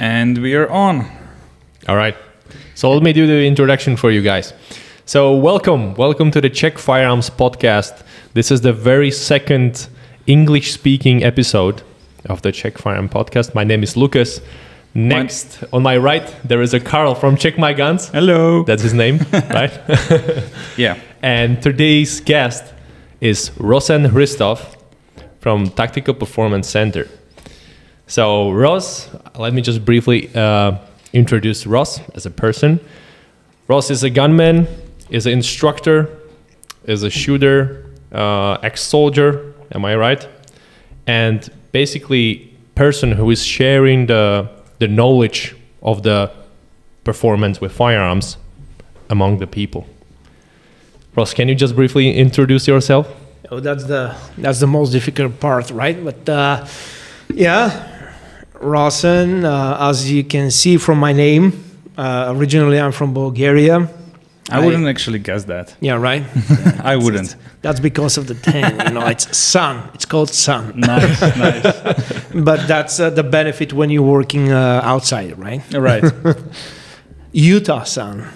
And we are on. All right. So let me do the introduction for you guys. So welcome, welcome to the Czech Firearms podcast. This is the very second English-speaking episode of the Czech Firearm podcast. My name is Lucas. Next, on my right, there is a Carl from Check My Guns. Hello. That's his name, right? yeah. And today's guest is Rossen Hristov from Tactical Performance Center. So, Ross, let me just briefly uh, introduce Ross as a person. Ross is a gunman, is an instructor, is a shooter, uh, ex-soldier. Am I right? And basically, person who is sharing the the knowledge of the performance with firearms among the people. Ross, can you just briefly introduce yourself? Oh, that's the that's the most difficult part, right? But uh, yeah, Rossen, uh, as you can see from my name, uh, originally I'm from Bulgaria. I wouldn't actually guess that. Yeah, right. I wouldn't. That's because of the tan. You know, it's sun. It's called sun. Nice, nice. But that's uh, the benefit when you're working uh, outside, right? Right. Utah sun.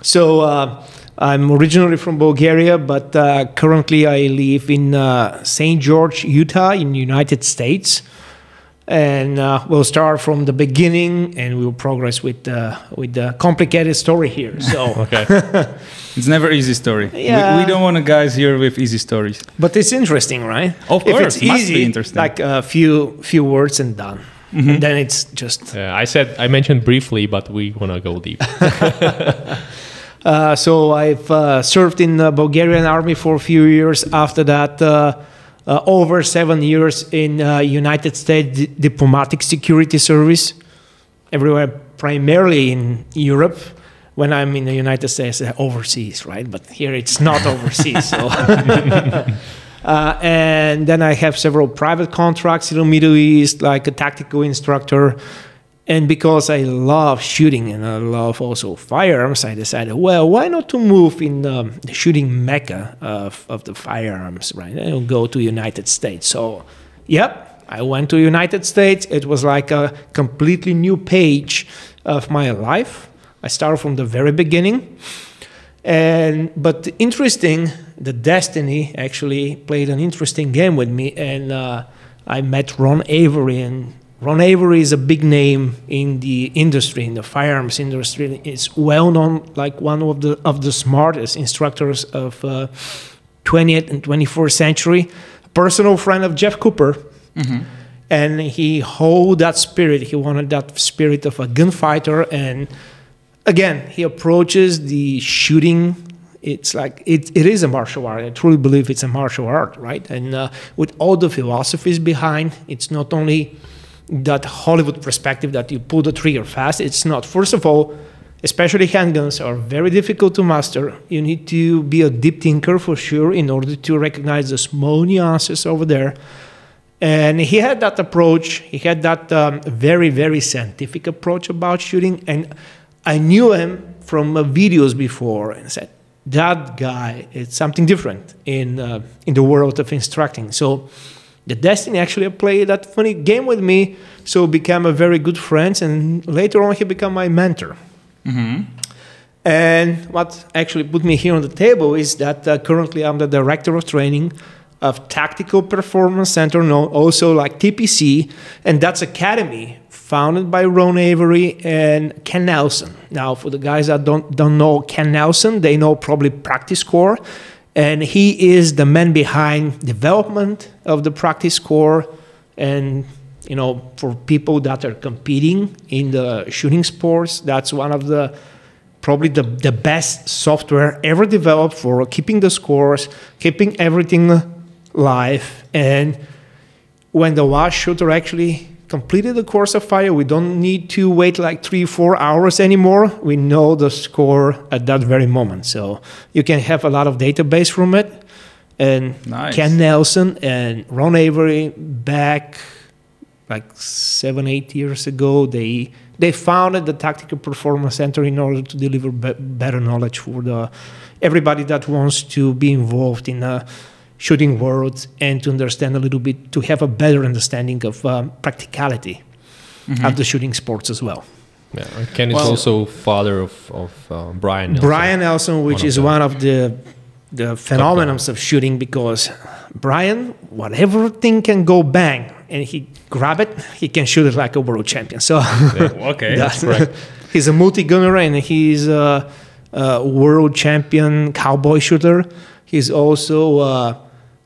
so uh, I'm originally from Bulgaria, but uh, currently I live in uh, St. George, Utah, in the United States. And uh, we'll start from the beginning, and we'll progress with uh, with the complicated story here. So, Okay. It's never easy story. We- Yeah. We, don't want guys here with easy stories. but it's interesting, right? Of if course, it's must easy, be interesting. like a few few words and done. And then it's just Uh, I said I mentioned briefly, but we want to go deep. Uh, so I've uh, served in the Bulgarian army for a few years. After that, uh, over seven years in uh, United States di- diplomatic security service, everywhere, primarily in Europe. When I'm in the United States, uh, overseas, right? But here it's not overseas. So. Uh, and then I have several private contracts in the Middle East, like a tactical instructor. And because I love shooting and I love also firearms, I decided, well, why not to move in um, the shooting mecca of, of the firearms, right? And go to United States. So, yep, I went to United States. It was like a completely new page of my life. I started from the very beginning. And but interesting, the destiny actually played an interesting game with me, and uh, I met Ron Avery. And Ron Avery is a big name in the industry, in the firearms industry. It's well known, like one of the of the smartest instructors of uh, 20th and 21st century. Personal friend of Jeff Cooper, and he hold that spirit. He wanted that spirit of a gunfighter and again, he approaches the shooting. It's like it, it is a martial art. I truly believe it's a martial art, right? And uh, with all the philosophies behind, it's not only that Hollywood perspective that you pull the trigger fast. It's not. First of all, especially handguns are very difficult to master. You need to be a deep thinker for sure in order to recognize the small nuances over there. And he had that approach. He had that um, very, very scientific approach about shooting. And I knew him from uh, videos before and said, that guy is something different in, uh, in the world of instructing. So the Destiny actually played that funny game with me. So became a very good friends. And later on, he became my mentor. And what actually put me here on the table is that uh, currently I'm the director of training of Tactical Performance Center, known also like TPC, and that's academy founded by Ron Avery and Ken Nelson. Now, for the guys that don't don't know Ken Nelson, they know probably PractiScore, and he is the man behind development of the PractiScore, and you know for people that are competing in the shooting sports, that's one of the probably the, the best software ever developed for keeping the scores, keeping everything live. And when the last shooter actually completed the course of fire, we don't need to wait like three, four hours anymore. We know the score at that very moment. So you can have a lot of database from it. And Nice. Ken Nelson and Ron Avery back like seven, eight years ago, they they founded the Tactical Performance Center in order to deliver be- better knowledge for the everybody that wants to be involved in the shooting world and to understand a little bit, to have a better understanding of um, practicality. Mm-hmm. of the shooting sports as well. Yeah. Ken is also father of, of uh, Brian. Nelson. Brian Nelson, which One is them. one of the the phenomenons of shooting because Brian, whatever thing can go bang and he grab it, he can shoot it like a world champion. So Okay. that's he's a multi gunner and he's a, a world champion cowboy shooter. He's also uh,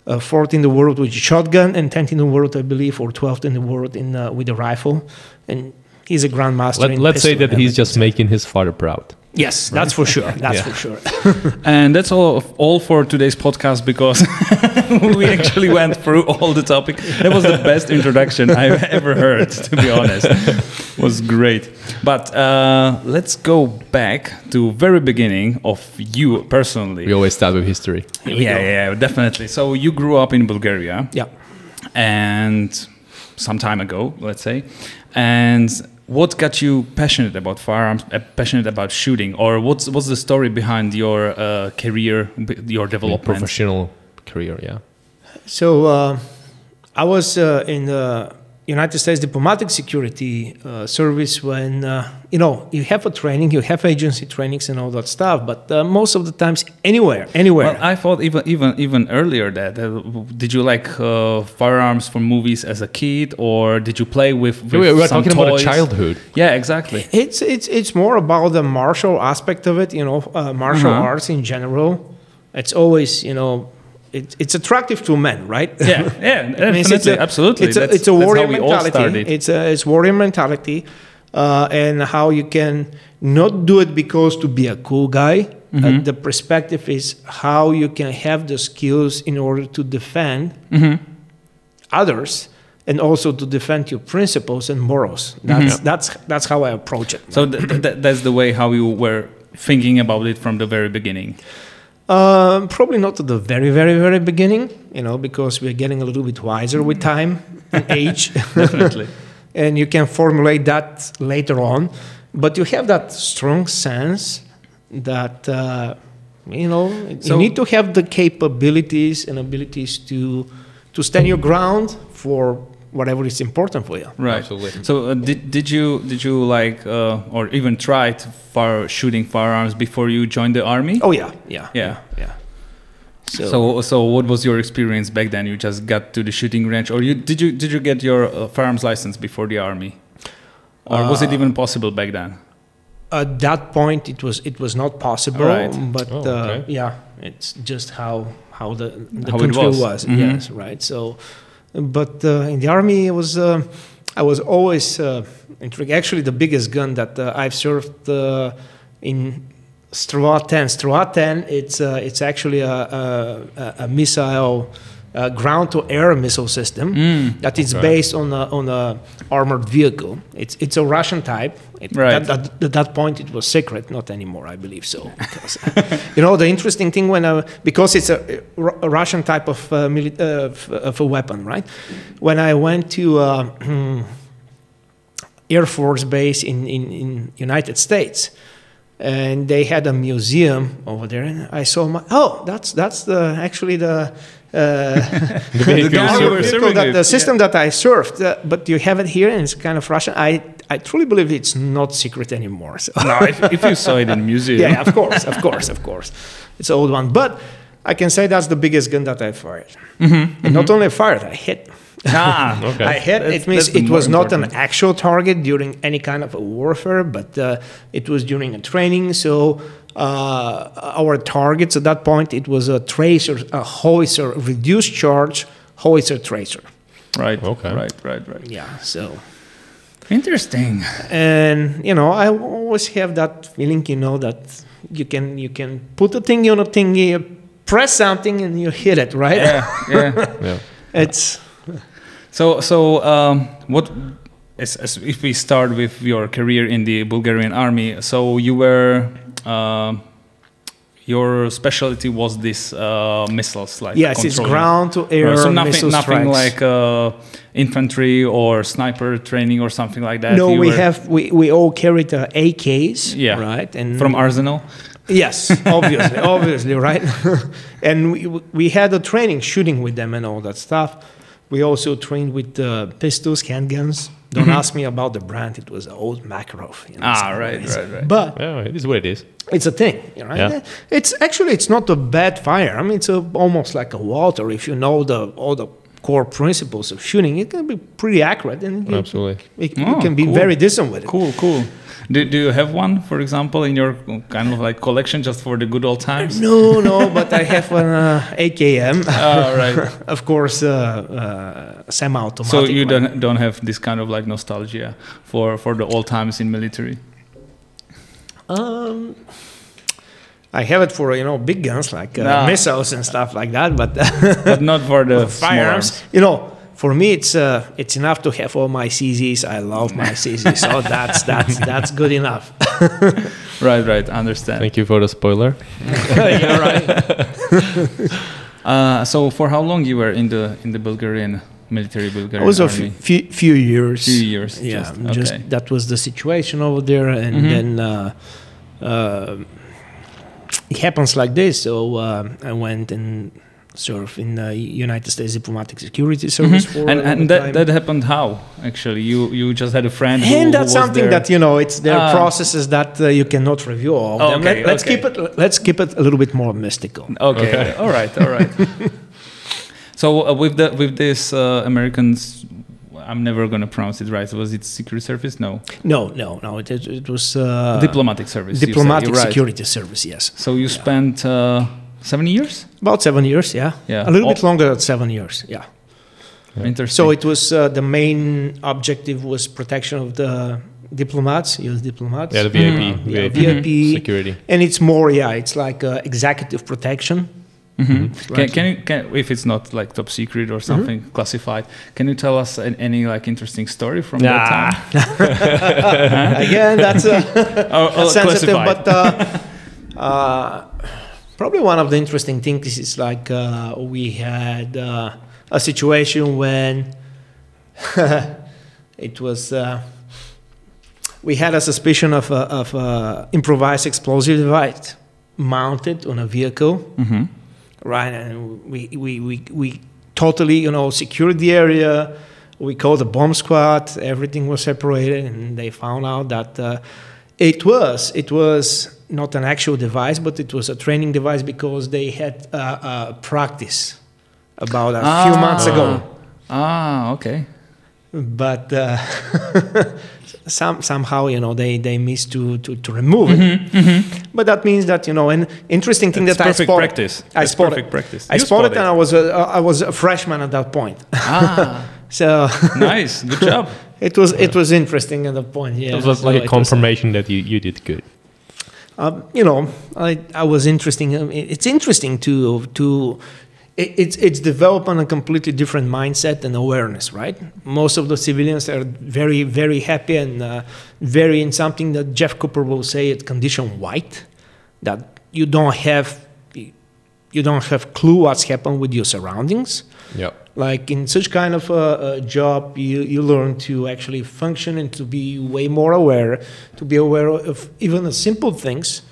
uh, fourth in the world with a shotgun and 10th in the world, I believe, or 12th in the world in uh, with a rifle. And he's a grandmaster. Let, let's say that he's just making his father proud. Yes, that's for sure. That's Yeah. for sure. And that's all all for today's podcast because we actually went through all the topic. That was the best introduction I've ever heard, to be honest. was great. But uh, let's go back to very beginning of you personally. We always start with history. yeah, yeah, definitely. So you grew up in Bulgaria Yeah. and some time ago, let's say. And what got you passionate about firearms, uh, passionate about shooting, or what's what's the story behind your uh, career, your development? Professional career, yeah. So uh, I was uh, in the United States Diplomatic Security uh, Service when uh, you know you have a training, you have agency trainings and all that stuff, but uh, most of the times anywhere, anywhere. Well, I thought even even even earlier that uh, did you like uh, firearms from movies as a kid, or did you play with? with we were some talking about a childhood. Yeah, exactly. It's it's it's more about the martial aspect of it, you know, uh, martial Uh-huh. arts in general. It's always, you know, it, it's attractive to men, right? Yeah, yeah, definitely, a- absolutely. It's a, That's- it's a warrior mentality. It's a it's warrior mentality, uh, and how you can not do it because to be a cool guy. Mm-hmm. Uh, the perspective is how you can have the skills in order to defend Mm-hmm. others and also to defend your principles and morals. That's that's that's how I approach it. So th- th- that's the way how you were thinking about it from the very beginning. Um, probably not at the very, very, very beginning, you know, because we're getting a little bit wiser with time and age. Definitely. and you can formulate that later on. But you have that strong sense that, uh, you know, So- you need to have the capabilities and abilities to, to stand your ground for whatever is important for you. Right. Absolutely. So uh, did did you did you like uh, or even try to fire shooting firearms before you joined the army? Oh, yeah, yeah, Yeah. yeah. So, So so what was your experience back then? You just got to the shooting range, or you did you did you get your uh, firearms license before the army, or was Uh, it even possible back then? at that point it was it was not possible Right. but Oh, uh, okay. yeah it's just how how the, the How it country was. was, Mhm. yes right so but uh, in the army it was uh, i was always uh, intrigued. Actually the biggest gun that i've served in Strela 10 Strela 10 it's uh, it's actually a, a- a missile uh, ground to air missile system Mm. that is Okay. based on a, on a armored vehicle. It's it's a Russian type. It, Right. At, at, at that point, it was secret. Not anymore, I believe so. Because, you know, the interesting thing when I, because it's a, a Russian type of uh, mili- uh, of, of a weapon, right? When I went to uh, Air Force base in, in in United States. And they had a museum over there, and I saw my. Oh, that's that's the actually the uh, The vehicle gun is you your- were vehicle that, the system that I served, uh, but you have it here and it's kind of Russian. I, I truly believe it's not secret anymore. So. No, if, if you saw it in museum. yeah, of course, of course, of course. It's an old one. But I can say that's the biggest gun that I fired. And not only fired, I hit. Ah, Okay. I hit. That's- it means it was more not an actual target during any kind of a warfare, but uh, it was during a training. So uh, our targets at that point, it was a tracer, a howitzer, reduced charge howitzer tracer. Right. Okay. Right. Right. Right. Yeah. So Interesting. and you know, I always have that feeling, you know, that you can you can put a thingy on a thingy, press something, and you hit it, right? Yeah. Yeah. yeah. It's So, so um, what? As, as if we start with your career in the Bulgarian army, so you were, uh, your specialty was this uh, missiles, like yes, it's ground to air Right, so nothing, nothing strikes. like uh, infantry or sniper training or something like that. no, You we were have we, we all carried uh, AKs, Yeah. right? And from Arsenal. yes, obviously, obviously, right? and we we had a training shooting with them and all that stuff. We also trained with uh, pistols, handguns. Don't ask me about the brand. It was old Makarov. You know, Ah, right, like right, right. But Yeah, it is what it is. it's a thing, you know. Yeah. It's actually it's not a bad fire. I mean, it's a, almost like a water. If you know the all the core principles of shooting, it can be pretty accurate, and you, Absolutely. it, Oh, you can be cool. very decent with it. Cool, cool. Do, do you have one, for example, in your kind of like collection just for the good old times? No, no, but I have an uh, AKM, Oh, right. of course, uh, uh, semi-automatic. So you one. don't don't have this kind of like nostalgia for for the old times in military. Um, I have it for you know big guns like uh, Nah. missiles and stuff like that, but but not for the firearms. arms. You know, for me, it's uh, it's enough to have all my CZs. I love my CZs, so that's that's that's good enough. Right, right. Understand. Thank you for the spoiler. yeah, right. Uh, so for how long you were in the in the Bulgarian military It Bulgarian was a army? f- few, few years. Few years. Yeah, just, just, okay. that was the situation over there, and Mhm. then uh, uh, it happens like this. So uh, I went and served in the United States Diplomatic Security Service Mhm. for and and that, that happened how actually you you just had a friend who, and who that's was something there. that you know it's there are Ah. processes that uh, you cannot review all of them. Okay, Let, us okay. keep it let's keep it a little bit more mystical okay, Okay. all right all right so uh, with the with this uh, Americans I'm never gonna pronounce it right was it Secret Service no no no no it, it, it was uh, diplomatic service diplomatic you're right. security service yes so you spent uh, seven years about seven years yeah Yeah. a little Oh. bit longer than seven years yeah interesting so it was uh, the main objective was protection of the diplomats us diplomats Yeah, the VIP, Mhm. Yeah, VIP, VIP. security. and it's more yeah it's like uh, executive protection Mhm. Can, Right. can you can if it's not like top secret or something classified can you tell us an, any like interesting story from that time again that's a oh, oh, sensitive, classified. but uh, uh, probably one of the interesting things is like uh, we had uh, a situation when it was uh, we had a suspicion of a, of a improvised explosive device mounted on a vehicle, Mhm. right? And we we we, we totally you know secured the area. We called the bomb squad. Everything was separated, and they found out that uh, it was it was not an actual device, but it was a training device because they had uh, uh, practice about a few months ago. ah okay But uh, some somehow you know they they missed to to, to remove it. But that means that you know an interesting thing That's that I perfect spotted. practice. I That's spotted. perfect practice. I You spotted, spotted. and I was a, I was a freshman at that point. ah So nice good job it was it was interesting at the point. Yeah, it was So like a it was, confirmation that you, you did good. um, you know, I, I was interesting. um, It's interesting to to it, it's it's developed on a completely different mindset and awareness, right? Most of the civilians are very very happy and uh, very in something that Jeff Cooper will say at condition white, that you don't have you don't have clue what's happened with your surroundings Yeah. Like in such kind of a, a job you, you learn to actually function and to be way more aware to be aware of even the simple things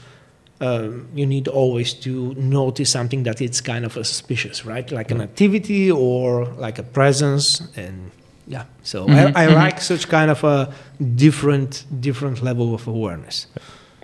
um, you need always to notice something that it's kind of a suspicious right like an activity or like a presence and yeah so Mhm, I, I mhm. like such kind of a different different level of awareness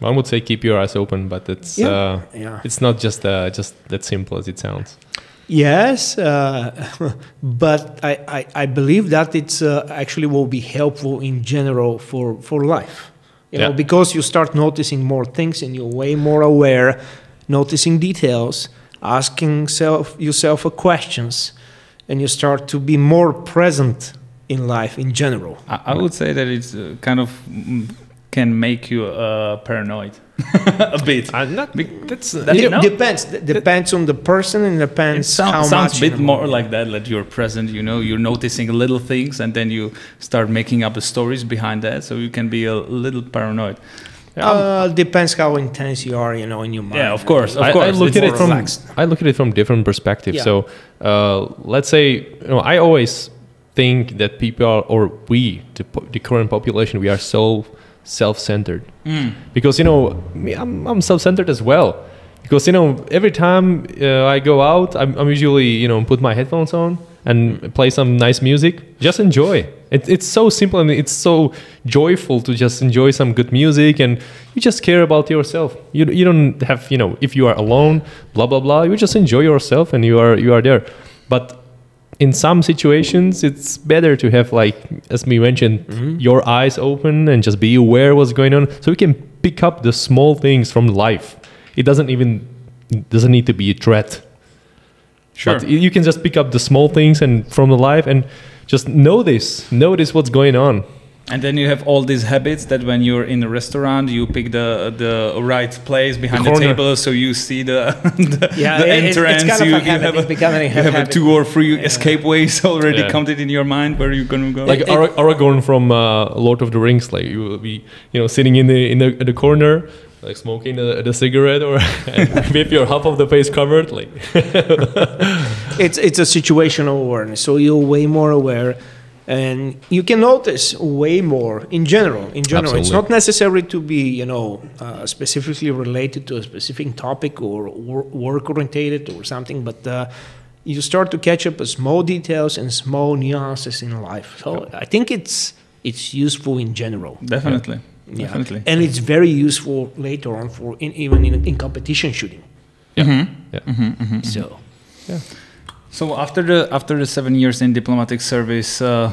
One would say keep your eyes open, but it's Yeah. uh, yeah it's not just uh, just that simple as it sounds. Yes, uh, but I, I, I believe that it's uh, actually will be helpful in general for, for life. You know, Yeah. because you start noticing more things and you're way more aware, noticing details, asking self, yourself a questions, and you start to be more present in life in general. I, I would say that it's uh, kind of mm, can make you uh, paranoid a bit Uh, not, Be- that's That- It no? depends. d- Depends on the person and it depends sound- how sounds much. a bit more like that that you're present you know you're noticing little things and then you start making up stories behind that so you can be a little paranoid Uh, depends how intense you are, you know, in your mind. Yeah, of course, of I, I course. look it's at it from relaxed. I look at it from different perspectives. Yeah. So uh, let's say you know I always think that people are, or we the, the current population we are so self-centered because you know me, I'm, I'm self-centered as well because you know every time uh, I go out I'm, I'm usually you know put my headphones on and play some nice music. Just enjoy. It, it's so simple and it's so joyful to just enjoy some good music and you just care about yourself. You, you don't have you know if you are alone, blah blah blah. You just enjoy yourself and you are you are there. But in some situations it's better to have like as we mentioned mm-hmm. your eyes open and just be aware what's going on so you can pick up the small things from life. It doesn't even doesn't need to be a threat. Sure. but you can just pick up the small things and from the life and just notice notice what's going on And then you have all these habits that when you're in a restaurant, you pick the the right place behind the, corner. table, so you see the the, Yeah, the it- it's- it's entrance. kind of you, a you habit. have, It's a you have a two or three escape ways already Yeah. counted in your mind where you're gonna go. like it- Ara- Aragorn from uh, Lord of the Rings like you will be you know sitting in the in the, in the corner like smoking the, the cigarette or with your half of the face covered like it's it's a situational awareness so you're way more aware and you can notice way more in general in general. It's not necessary to be you know uh, specifically related to a specific topic or wor- work orientated or something but uh, you start to catch up on small details and small nuances in life. So i think it's it's useful in general. Definitely, Yeah. definitely. and it's very useful later on for in, even in, in competition shooting. Yeah. Yeah. so So after the after the seven years in diplomatic service, uh,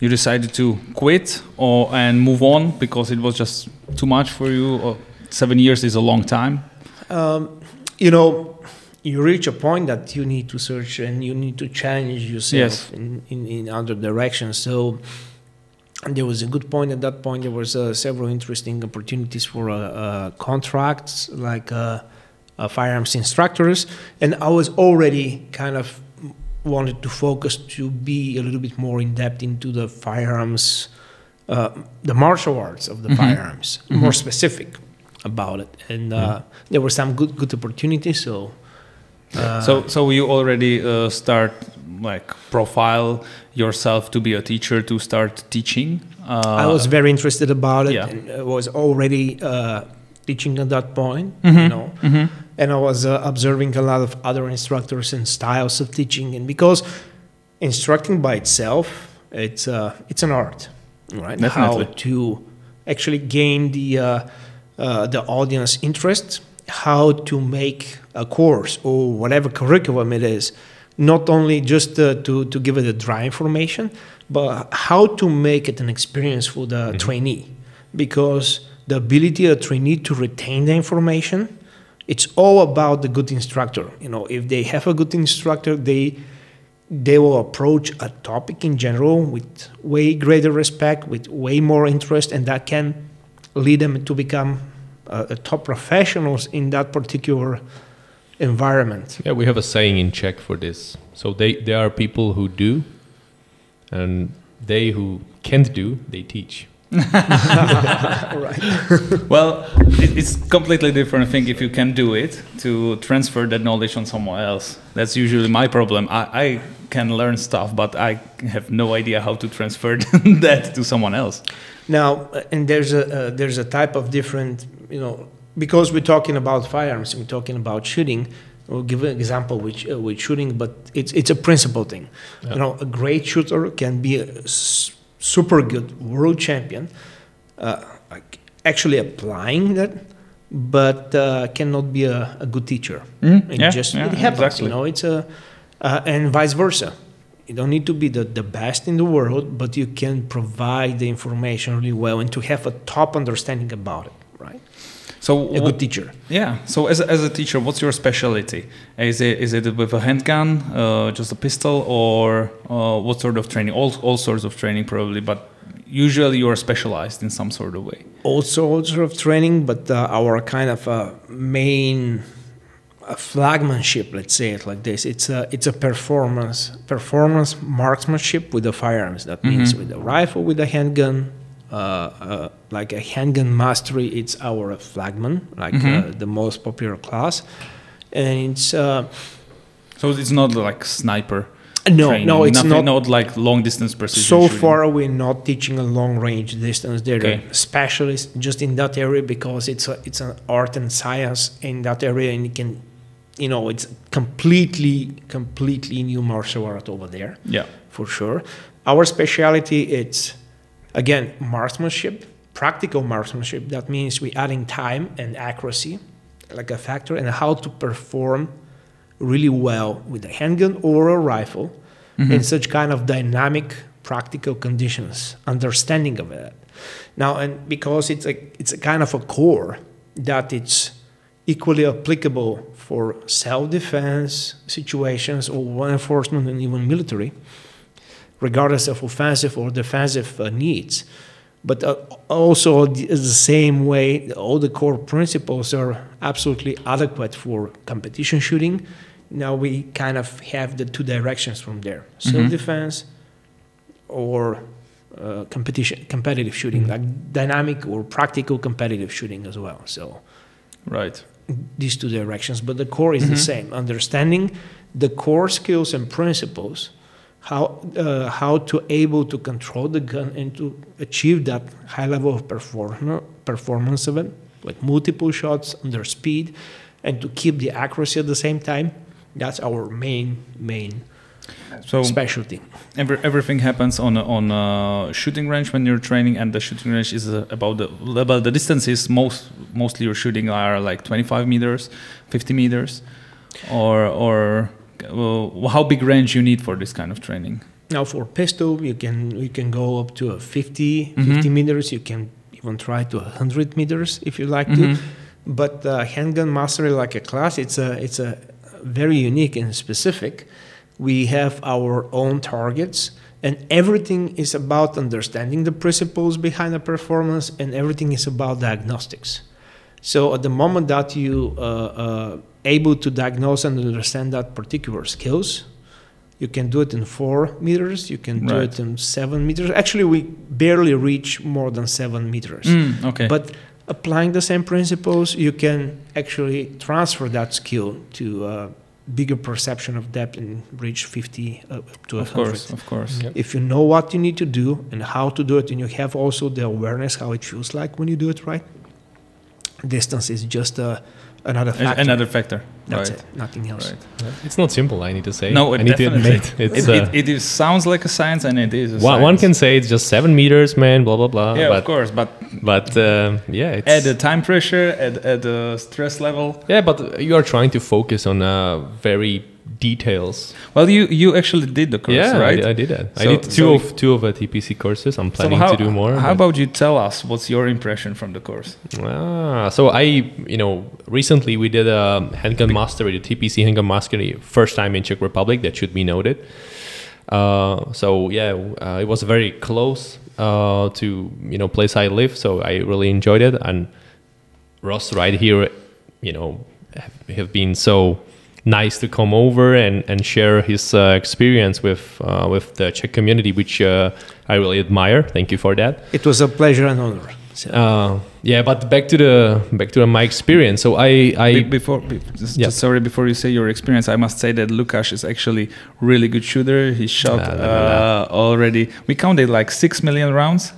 you decided to quit or and move on because it was just too much for you. Or seven years is a long time. um, you know, you reach a point that you need to search and you need to challenge yourself Yes. in, in, in other directions. So there was a good point at that point. There was uh, several interesting opportunities for uh, uh, contracts, like uh, firearms instructors, and I was already kind of wanted to focus to be a little bit more in depth into the firearms, uh, the martial arts of the firearms, more specific about it. And uh, there were some good good opportunities. So, uh, so so you already uh, start like profile yourself to be a teacher to start teaching. Uh, I was very interested about it. yeah. And I was already uh, teaching at that point, Mm-hmm. you know, and I was uh, observing a lot of other instructors and styles of teaching. And because instructing by itself, it's uh, it's an art, right? Definitely. How to actually gain the uh, uh, the audience interest, how to make a course or whatever curriculum it is, not only just uh, to to give it a dry information, but how to make it an experience for the trainee, because the ability of a trainee to retain the information it's all about the good instructor you know if they have a good instructor they they will approach a topic in general with way greater respect with way more interest and that can lead them to become uh, top professionals in that particular environment Yeah, we have a saying in Czech for this. So they there are people who do, and they who can't do, they teach. Well, it, it's completely different thing if you can do it to transfer that knowledge on someone else. That's usually my problem. I, I can learn stuff, but I have no idea how to transfer that to someone else. Now, uh, and there's a uh, there's a type of different, you know, because we're talking about firearms, we're talking about shooting. We'll give an example with uh, with shooting, but it's it's a principle thing. You know, a great shooter can be a s- super good world champion, uh, actually applying that, but uh, cannot be a, a good teacher. Mm, It yeah, just yeah, it happens, exactly. you know. It's a uh, and vice versa. You don't need to be the, the best in the world, but you can provide the information really well and to have a top understanding about it, right? So A good teacher. Yeah. So as a, as a teacher, what's your specialty? Is it is it with a handgun, uh, just a pistol, or uh, what sort of training? All all sorts of training probably, but usually you are specialized in some sort of way. all sorts of training, but uh, our kind of uh, main uh, flagmanship, let's say it like this, it's a it's a performance performance marksmanship with the firearms. That means with the rifle, with the handgun. Uh, uh, like a handgun mastery, it's our flagman, like uh, the most popular class, and it's uh, So it's not like sniper. no, training, no, it's nothing, not not like long distance precision. so shooting. far we're not teaching a long range distance they're Okay. specialists just in that area because it's a, it's an art and science in that area and you can you know, it's completely, completely new martial art over there Yeah. for sure. Our specialty it's again marksmanship, practical marksmanship. That means we adding time and accuracy like a factor and how to perform really well with a handgun or a rifle mm-hmm. in such kind of dynamic practical conditions understanding of it now and because it's a it's a kind of a core that it's equally applicable for self-defense situations or law enforcement and even military regardless of offensive or defensive uh, needs. But uh, also, the, the same way, all the core principles are absolutely adequate for competition shooting. Now we kind of have the two directions from there: self-defense or uh, competition, competitive shooting, like dynamic or practical competitive shooting as well. So Right. these two directions, but the core is the same. Understanding the core skills and principles, how uh, how to able to control the gun and to achieve that high level of perform- performance of it, with multiple shots under speed, and to keep the accuracy at the same time. That's our main main So specialty. every, everything happens on a, on a shooting range when you're training, and the shooting range is uh, about the about the distances. Most mostly you're shooting are like 25 meters, 50 meters, or or uh, how big range you need for this kind of training. Now for pistol, you can you can go up to a 50, Mhm. 50 meters. You can even try to 100 meters if you like Mhm. to. But uh, handgun mastery, like a class, it's a it's a very unique and specific. We have our own targets, and everything is about understanding the principles behind the performance, and everything is about diagnostics. So at the moment that you uh, uh, able to diagnose and understand that particular skills, you can do it in four meters. You can do Right. it in seven meters. Actually, we barely reach more than seven meters. Mm, okay. But applying the same principles, you can actually transfer that skill to a bigger perception of depth and reach 50 up to of 100. course, of course. Yep. If you know what you need to do and how to do it, and you have also the awareness how it feels like when you do it right, distance is just uh, another factor. Another factor. That's right. it, nothing else. Right. It's not simple. I need to say. No, I it need to definitely. admit it's. It, uh, it, it is, sounds like a science, and it is. A one, one can say it's just seven meters, man. Blah blah blah. Yeah, but of course, but but um, yeah, it's at the time pressure, at, at the stress level. yeah, but you are trying to focus on a very details. Well, you you actually did the course, yeah, right? I, I did that. I did two so- of two of the TPC courses. I'm So planning how, to do more. How about you tell us what's your impression from the course? Ah, so I, you know, recently we did a handgun mastery, the TPC handgun mastery, first time in Czech Republic. That should be noted. Uh, so yeah, uh, it was very close uh, to you know place I live, so I really enjoyed it. And Ross right here, you know, have, have been so nice to come over and, and share his uh, experience with uh, with the Czech community, which uh, I really admire. Thank you for that. It was a pleasure and honor. So, Uh, yeah, but back to the back to my experience. So I Be- I before, be- just, Yeah. just sorry, before you say your experience, I must say that Lukash is actually really good shooter. He shot uh, already. We counted like six million rounds,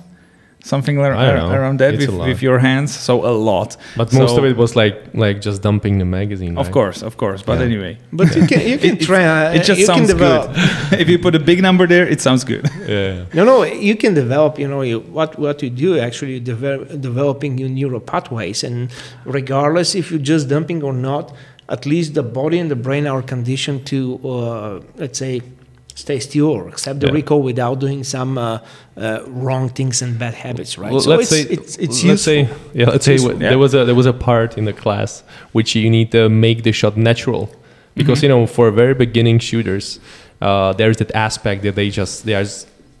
something ar- I don't know. around that with, with your hands. So a lot. but most of it was like like just dumping the magazine. Of right? course, of course. But Yeah. anyway, but you can you can It- it- try. uh, it just sounds good. if you put a big number there, it sounds good. Yeah. No, no, you can develop. You know, you, what what you do actually develop, developing your neural pathways, and regardless if you're just dumping or not, at least the body and the brain are conditioned to, uh, let's say, stay still or accept the Yeah. recall without doing some uh, uh, wrong things and bad habits, right? Well, so let's it's, say it's it's let's say yeah. Let's say useful, yeah. there was a there was a part in the class which you need to make the shot natural, because you know for very beginning shooters, uh, there's that aspect that they just they are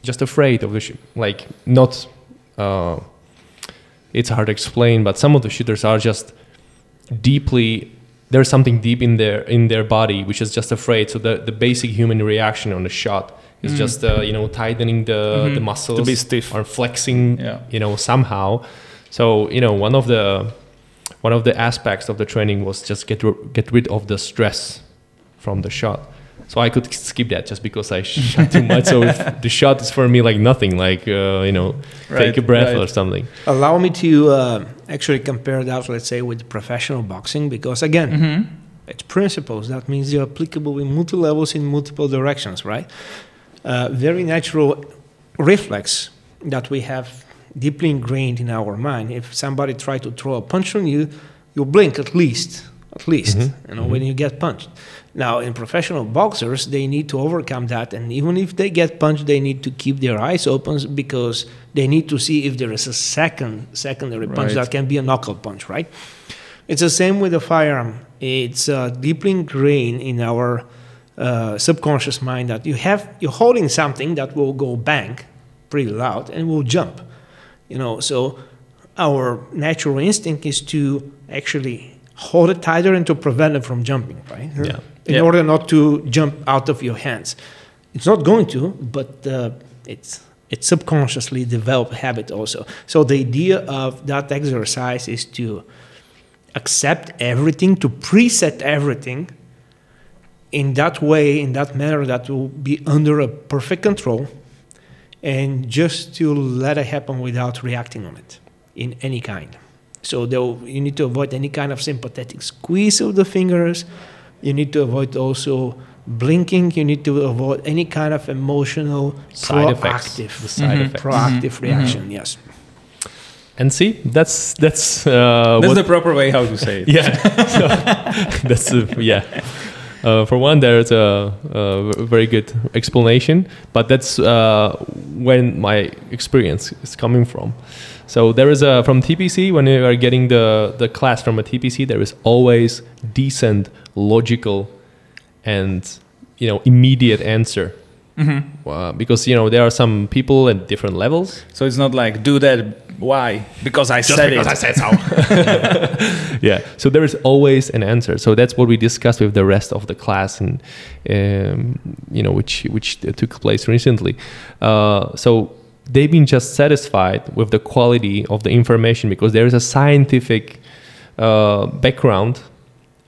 just afraid of the sh- like not. Uh, it's hard to explain, but some of the shooters are just deeply there's something deep in their in their body which is just afraid. So the, the basic human reaction on the shot is just uh, you know tightening the the muscles To be stiff. or flexing Yeah. you know somehow. So you know one of the one of the aspects of the training was just get get rid of the stress from the shot. So I could skip that just because I shot too much. So if the shot is for me like nothing, like uh, you know, take a breath right. or something. Allow me to uh, actually compare that, let's say, with professional boxing, because again, It's principles. That means they're applicable in multiple levels in multiple directions, right? Uh, very natural reflex that we have deeply ingrained in our mind. If somebody try to throw a punch on you, you blink at least, at least, you know, when you get punched. Now, in professional boxers, they need to overcome that, and even if they get punched, they need to keep their eyes open because they need to see if there is a second secondary punch Right. that can be a knockout punch, right? It's the same with the firearm. It's uh, deeply ingrained in our uh, subconscious mind that you have you're holding something that will go bang pretty loud and will jump. You know, so our natural instinct is to actually hold it tighter and to prevent it from jumping, right? Yeah. In Yeah. order not to jump out of your hands. It's not going to, but uh, it's it's subconsciously developed habit also. So the idea of that exercise is to accept everything, to preset everything in that way, in that manner that will be under a perfect control, and just to let it happen without reacting on it in any kind. So though you need to avoid any kind of sympathetic squeeze of the fingers. You need to avoid also blinking. You need to avoid any kind of emotional Side effects. proactive, The side effects. proactive reaction. Yes. And see, that's that's uh, That's what the proper way how to say it. yeah so, that's uh, yeah uh, for one there's a, a very good explanation but that's uh, when my experience is coming from so there is a from tpc when you are getting the the class from a tpc there is always decent logical and you know immediate answer uh, because you know there are some people at different levels So it's not like do that. Why? Because I said it. I said so. yeah. So there is always an answer. So that's what we discussed with the rest of the class, and um, you know, which which took place recently. Uh, so they've been just satisfied with the quality of the information because there is a scientific uh, background,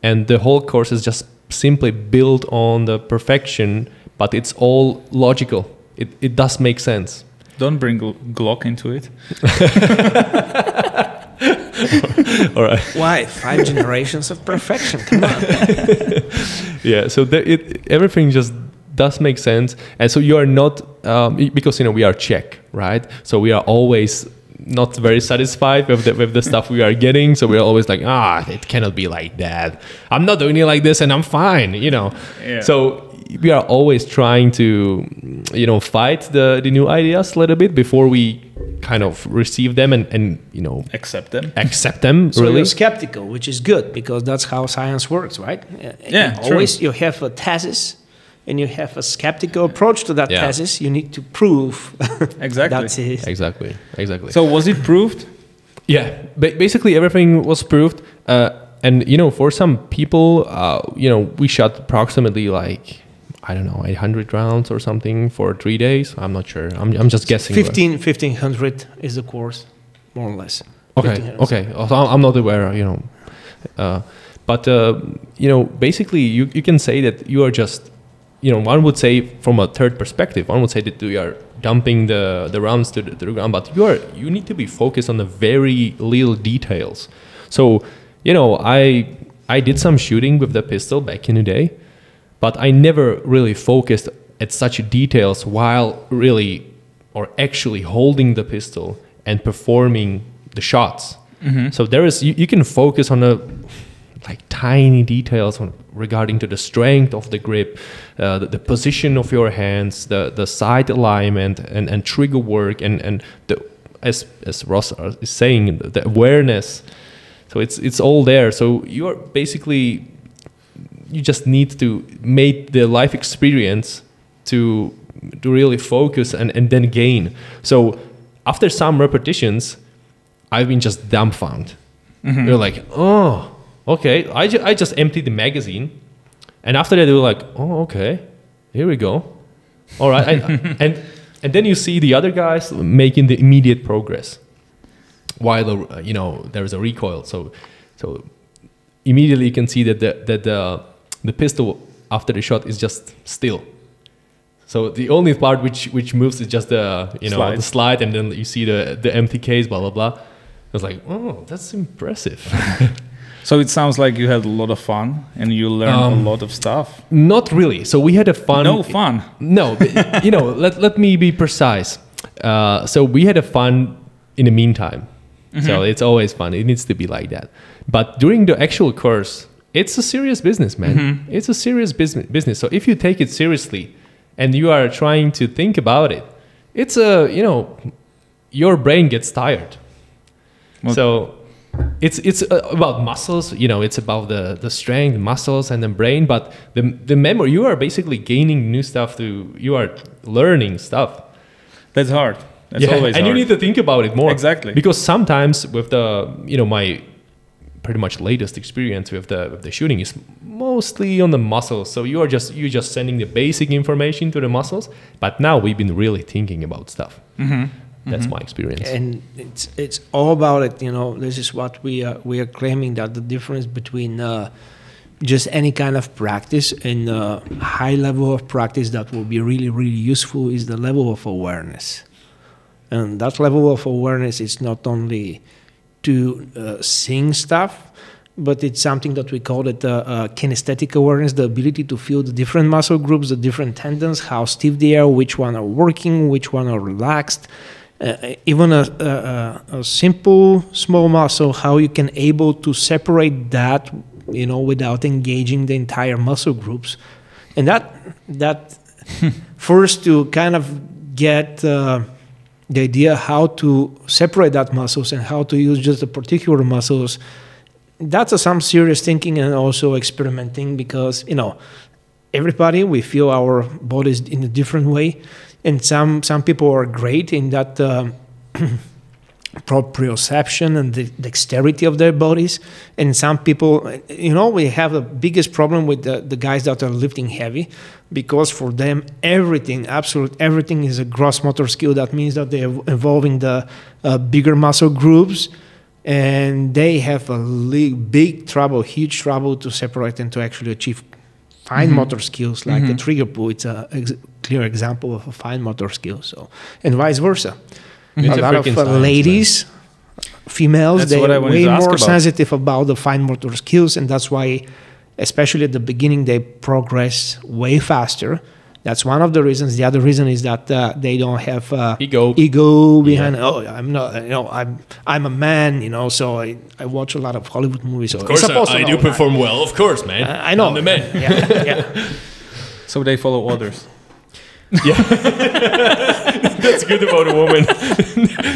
and the whole course is just simply built on the perfection, but it's all logical. It it does make sense. Don't bring Glock into it. All right. Why? Five generations of perfection. Come on. yeah so the, it everything just does make sense. And so you are not um, because you know we are czech right? So we are always not very satisfied with the, with the stuff we are getting. So we're always like ah it cannot be like that. I'm not doing it like this and i'm fine you know? Yeah. so we are always trying to you know fight the, the new ideas a little bit before we kind of receive them and, and you know Accept them. accept them So really. you're skeptical, which is good because that's how science works, right? Yeah, you Always you have a thesis and you have a skeptical approach to that Yeah. thesis. You need to prove Exactly. that's it. exactly exactly So was it proved? Yeah, ba- basically everything was proved, uh, and you know, for some people, uh, you know, we shot approximately like I don't know, 800 rounds or something for three days. I'm not sure. I'm, I'm just guessing. 15, 1500 is the course, more or less. Okay, okay. Also, I'm I'm not aware, you know, uh, but uh, you know, basically, you you can say that you are just, you know, one would say from a third perspective, one would say that you are dumping the the rounds to the, to the ground, but you are you need to be focused on the very little details. So, you know, I I did some shooting with the pistol back in the day, but I never really focused at such details while really or actually holding the pistol and performing the shots. Mm-hmm. So there is you, you can focus on a like tiny details on, regarding to the strength of the grip, uh, the, the position of your hands, the the sight alignment and, and trigger work and and the as as Ross is saying the awareness. So it's it's all there. So you are basically you just need to make the life experience to to really focus and, and then gain. So after some repetitions, I've been just dumbfounded. They're like, oh, okay. I, ju- I just emptied the magazine, and after that they were like, oh, okay, here we go. All right, and, and and then you see the other guys making the immediate progress, while the, uh, you know there is a recoil. So so immediately you can see that the that the the pistol after the shot is just still. So the only part which which moves is just the you know Slide. the slide, and then you see the the empty case, blah blah blah. I was like, oh, that's impressive. So it sounds like you had a lot of fun and you learned Um, a lot of stuff. Not really. So we had a fun. no fun. No, you know, let, let me be precise. Uh, so we had a fun in the meantime. So it's always fun. It needs to be like that. But during the actual course, it's a serious business, man. It's a serious business. Business. So if you take it seriously, and you are trying to think about it, it's a you know, your brain gets tired. Well- so it's it's uh, about muscles you know it's about the the strength muscles and the brain but the the memory you are basically gaining new stuff to you are learning stuff That's hard. That's yeah, always and you need to think about it more Exactly. because sometimes with the you know my pretty much latest experience with the with the shooting is mostly on the muscles so you are just you're just sending the basic information to the muscles but now we've been really thinking about stuff Mm-hmm. That's my experience. And it's it's all about it you know this is what we are we are claiming that the difference between uh, just any kind of practice and uh, high level of practice that will be really really useful is the level of awareness. And that level of awareness is not only to uh, seeing stuff but it's something that we call it uh, uh, kinesthetic awareness the ability to feel the different muscle groups the different tendons how stiff they are which one are working which one are relaxed uh, even a, a, a simple small muscle how you can able to separate that you know without engaging the entire muscle groups. And that that first to kind of get uh, the idea how to separate that muscles and how to use just the particular muscles that's a, some serious thinking and also experimenting because you know everybody we feel our bodies in a different way and some some people are great in that um, proprioception and the dexterity of their bodies. And some people you know we have the biggest problem with the, the guys that are lifting heavy because for them everything absolute everything is a gross motor skill. That means that they're involving the uh, bigger muscle groups and they have a big trouble huge trouble to separate and to actually achieve fine motor skills like a trigger pull. It's a ex- clear example of a fine motor skill so and vice versa It's a a lot of uh, ladies females That's they're way more about. sensitive about the fine motor skills and that's why especially at the beginning they progress way faster that's one of the reasons the other reason is that uh, they don't have uh, Ego. ego behind oh i'm not you know i'm i'm a man you know so i, I watch a lot of hollywood movies so Of course, I'm supposed to I, I do that. perform well. Of course, man. I I know I'm the man. yeah, yeah. So they follow orders. That's good about a woman.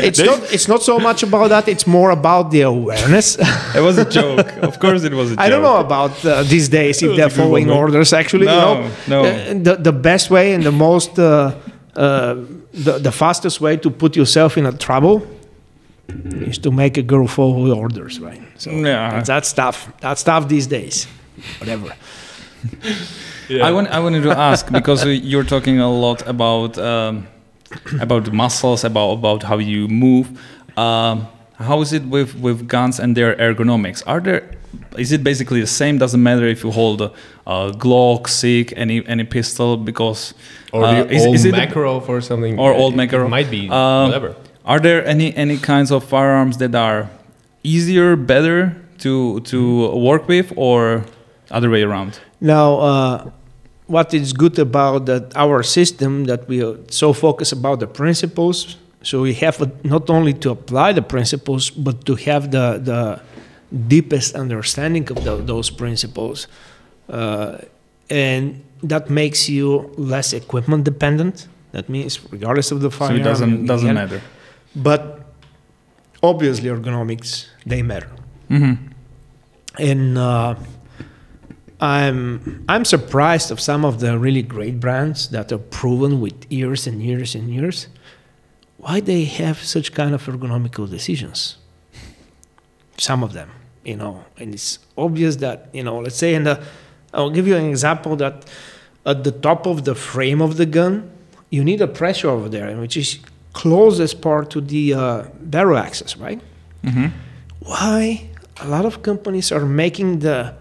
it's not it's not so much about that it's more about the awareness It was a joke. of course, it was a joke. I don't know about uh, these days if they're That's a good following orders. Actually, No, you know, no. Uh, the the best way and the most uh, uh, the the fastest way to put yourself in a trouble is to make a girl follow orders, right? So Yeah. that's, that's tough. That's tough these days. Whatever. Yeah. I want. I wanted to ask because uh, you're talking a lot about um, about muscles, about about how you move. Um, how is it with with guns and their ergonomics? Are there? Is it basically the same? Doesn't matter if you hold a, a Glock, SIG, any any pistol, because or uh, the is, old is it Makarov or something. or old Makarov? Might be Um, whatever. Are there any any kinds of firearms that are easier, better to to work with, or other way around? Now, uh, what is good about that our system that we are so focused about the principles. So we have not only to apply the principles, but to have the the deepest understanding of tho- those principles, uh, and that makes you less equipment dependent. That means, regardless of the So it doesn't doesn't can- matter. But obviously, ergonomics they matter hmm and uh, I'm I'm surprised of some of the really great brands that are proven with years and years and years. Why they have such kind of ergonomical decisions? Some of them, you know, and it's obvious that you know. Let's say in the, I'll give you an example that at the top of the frame of the gun, you need a pressure over there, which is closest part to the uh, barrel axis, right? hmm why a lot of companies are making the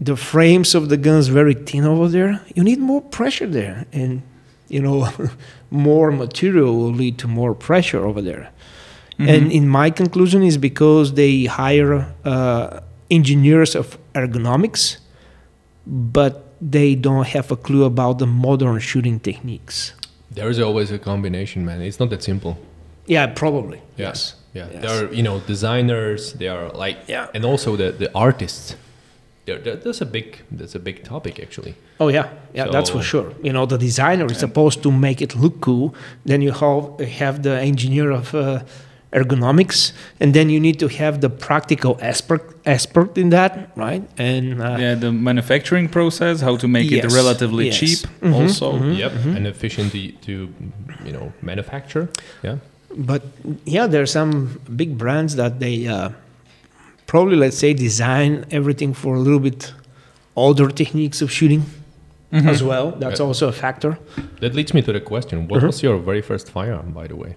the frames of the guns very thin over there you need more pressure there and you know more material will lead to more pressure over there and in my conclusion is because they hire uh, engineers of ergonomics, but they don't have a clue about the modern shooting techniques. There is always a combination, man. It's not that simple. Yeah, probably. Yes. Yeah. Yes. There are, you know, designers, they are like Yeah. and also the, the artists. There, there, that's a big that's a big topic actually. Oh yeah, yeah, that's for sure. You know, the designer is supposed to make it look cool. Then you have have the engineer of uh, ergonomics, and then you need to have the practical expert expert in that, right? And uh, yeah, the manufacturing process, how to make it relatively yes. cheap, Mhm, also. mhm. Yep. And efficient to, to you know manufacture. Yeah. but yeah, there are some big brands that they uh, probably, let's say, design everything for a little bit older techniques of shooting Mhm. as well. That's Yeah. also a factor. That leads me to the question: What Mhm. was your very first firearm, by the way?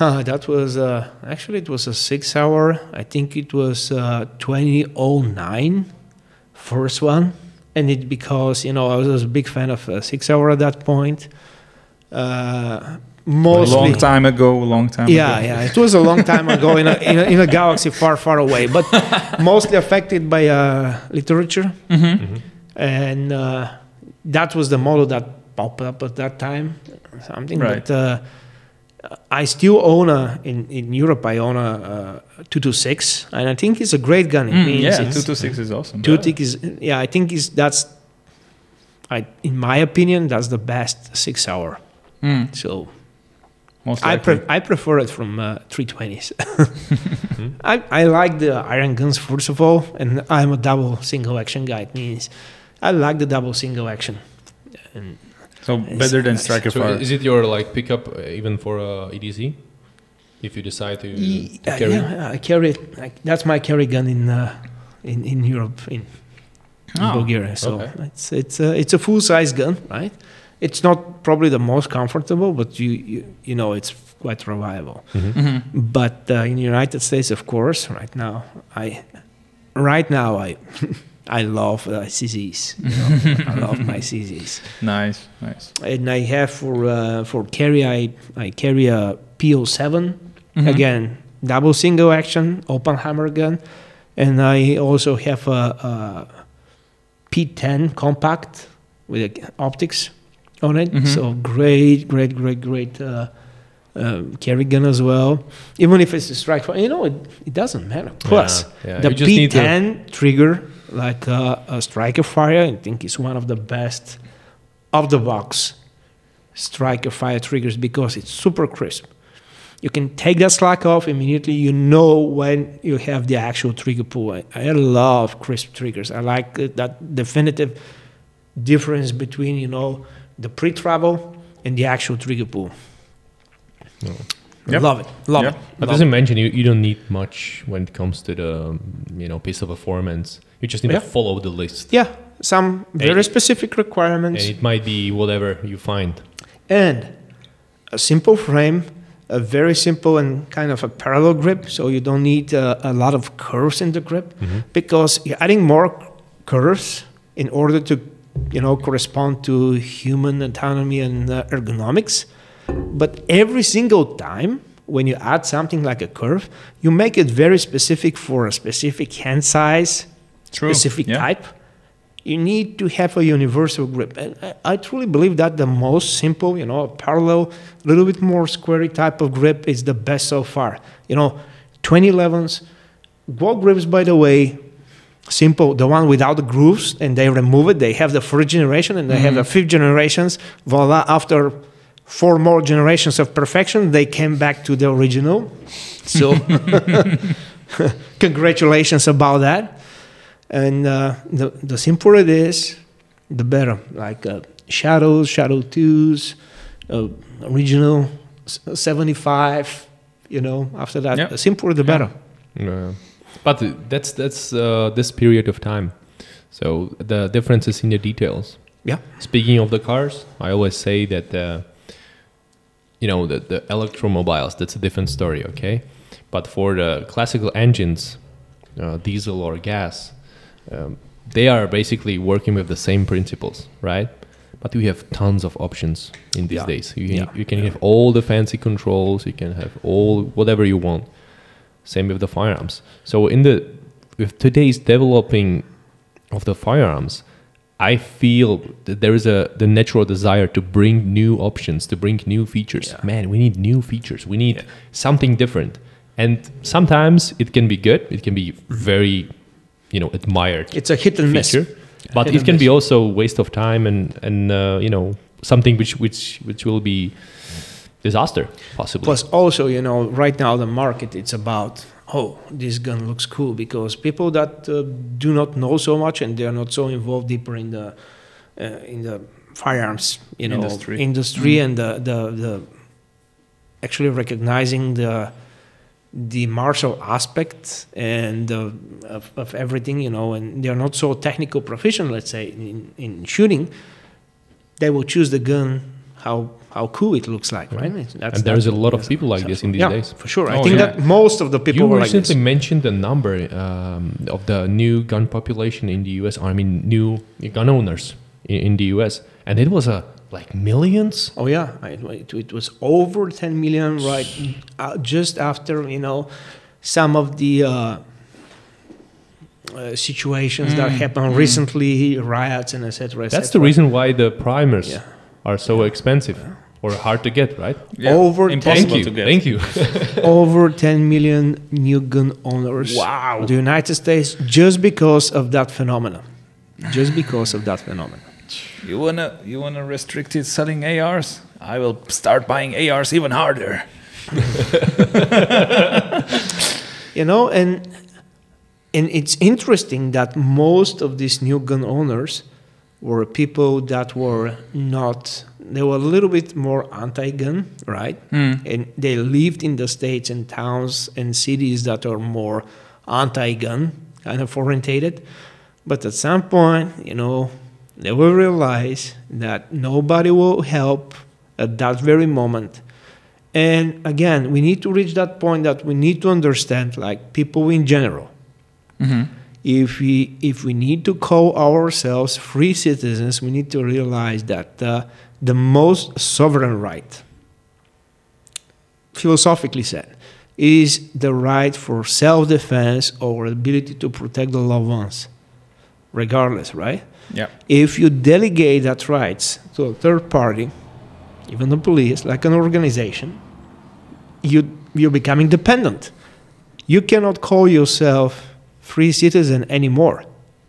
Huh, that was uh, actually it was a SIG Sauer. I think it was uh, 2009, first one, and it because you know I was a big fan of uh, SIG Sauer at that point. Uh, mostly, long time ago, long time yeah, ago. yeah, it was a long time ago in a, in a, in a galaxy far, far away, but mostly affected by uh, literature, Mm-hmm. and uh, that was the model that popped up at that time, something. Right. But uh, I still own a in, in Europe. I own a, uh two two six, and I think it's a great gun. It Mm, means yeah, 226 is awesome. two tick is yeah. I think is that's. I, in my opinion, that's the best SIG Sauer. Mm, So most I, pre- I prefer it from uh, 320s. I, I like the iron guns first of all, and I'm a double single action guy. It means I like the double single action. And so better than striker So fire. is it your like pickup uh, even for uh, EDC? If you decide to, Ye- to uh, carry, yeah, I carry it. Like, that's my carry gun in uh, in in Europe in, in Oh, Bulgaria. So okay. it's it's a, it's a full size gun, right? It's not probably the most comfortable, but you you, you know it's quite reliable. Mhm. Mhm. But uh, in the United States, of course, right now, I, right now, I, I love uh, CZs. You know? I love my CZs, Nice, nice. and I have for uh, for carry, I I carry a P-07 Mhm. again, double single action open hammer gun, and I also have a, a P10 compact with uh, optics on it. Mhm. So great, great, great, great uh, um, carry gun as well. Even if it's a strike fire, you know, it, it doesn't matter. Plus, Yeah, yeah, the you just need to- P10 trigger, like uh, a striker fire, I think is one of the best of the box striker fire triggers because it's super crisp. You can take that slack off immediately. You know when you have the actual trigger pull. I, I love crisp triggers. I like uh, that definitive difference between you know the pre-travel and the actual trigger pull. Yep. Love it. Love Yep. it. But love as I mentioned, you, you don't need much when it comes to the um, you know piece of performance. You just need Yeah. to follow the list, Yeah, some very Hey. specific and requirements. it might be whatever you find. and a simple frame, a very simple and kind of a parallel grip, so you don't need uh, a lot of curves in the grip because you're adding more curves in order to, you know, correspond to human autonomy and uh, ergonomics. But every single time when you add something like a curve, you make it very specific for a specific hand size, True. specific yeah. type. You need to have a universal grip. And I, I truly believe that the most simple, you know, a parallel, a little bit more squarey type of grip is the best so far. You know, 2011s, Glock grips, by the way, simple, the one without the grooves, and they remove it. They have the first generation and they have the fifth generations. Voila, after four more generations of perfection, they came back to the original. So, congratulations about that. And uh, the, the simpler it is, the better. Like uh, Shadows, Shadow 2s, uh, original 75, you know, after that, Yeah. the simpler the better. Uh, but that's that's uh, this period of time. So the difference is in the details. Yeah. Speaking of the cars, I always say that uh, you know the the electromobiles. That's a different story, okay? But for the classical engines, uh, diesel or gas, um, they are basically working with the same principles, right? But we have tons of options in these Yeah. days. You can, Yeah. you can have all the fancy controls. You can have all whatever you want. Same with the firearms. So in the with today's developing of the firearms, I feel that there is a the natural desire to bring new options, to bring new features. Yeah. Man, we need new features. We need something different. And sometimes it can be good. It can be very, you know, admired It's a hit and miss. feature, but Hit it can be miss. also waste of time and and uh, you know something which which which will be disaster possibly. Plus, also, you know, right now the market it's about oh, this gun looks cool because people that uh, do not know so much and they are not so involved deeper in the uh, in the firearms, you know, Industry. industry and the, the the actually recognizing the the martial aspect and uh, of, of everything, you know, and they're not so technical proficient, let's say, in, in shooting, they will choose the gun how how cool it looks like, right? That's- Mm-hmm. and there's a lot of people like this in these yeah, days. for sure. I Oh, think yeah. that most of the people you were like recently this. mentioned the number um, of the new gun population in the U.S. I mean, new gun owners in, in the U.S. and it was a like millions. Oh yeah, I, it, it was over 10 million right uh, just after you know some of the uh, uh, situations that happened recently, riots and etc. That's the reason why the primers Yeah. are so expensive or hard to get, right? Yeah, Over impossible Thank you, to get. thank you. over 10 million new gun owners. Wow. The United States just because of that phenomenon. Just because of that phenomenon. You wanna you wanna restrict it selling ARs? I will start buying ARs even harder. you know and and it's interesting that most of these new gun owners were people that were not they were a little bit more anti-gun right? Hmm. And they lived in the states and towns and cities that are more anti-gun kind of orientated. But at some point you know they will realize that nobody will help at that very moment. And again, we need to reach that point that we need to understand, like people in general, mm-hmm. If we if we need to call ourselves free citizens, we need to realize that uh, the most sovereign right, philosophically said, is the right for self-defense or ability to protect the loved ones, regardless, right? Yeah. If you delegate that rights to a third party, even the police, like an organization, you you're becoming dependent. You cannot call yourself free citizen anymore.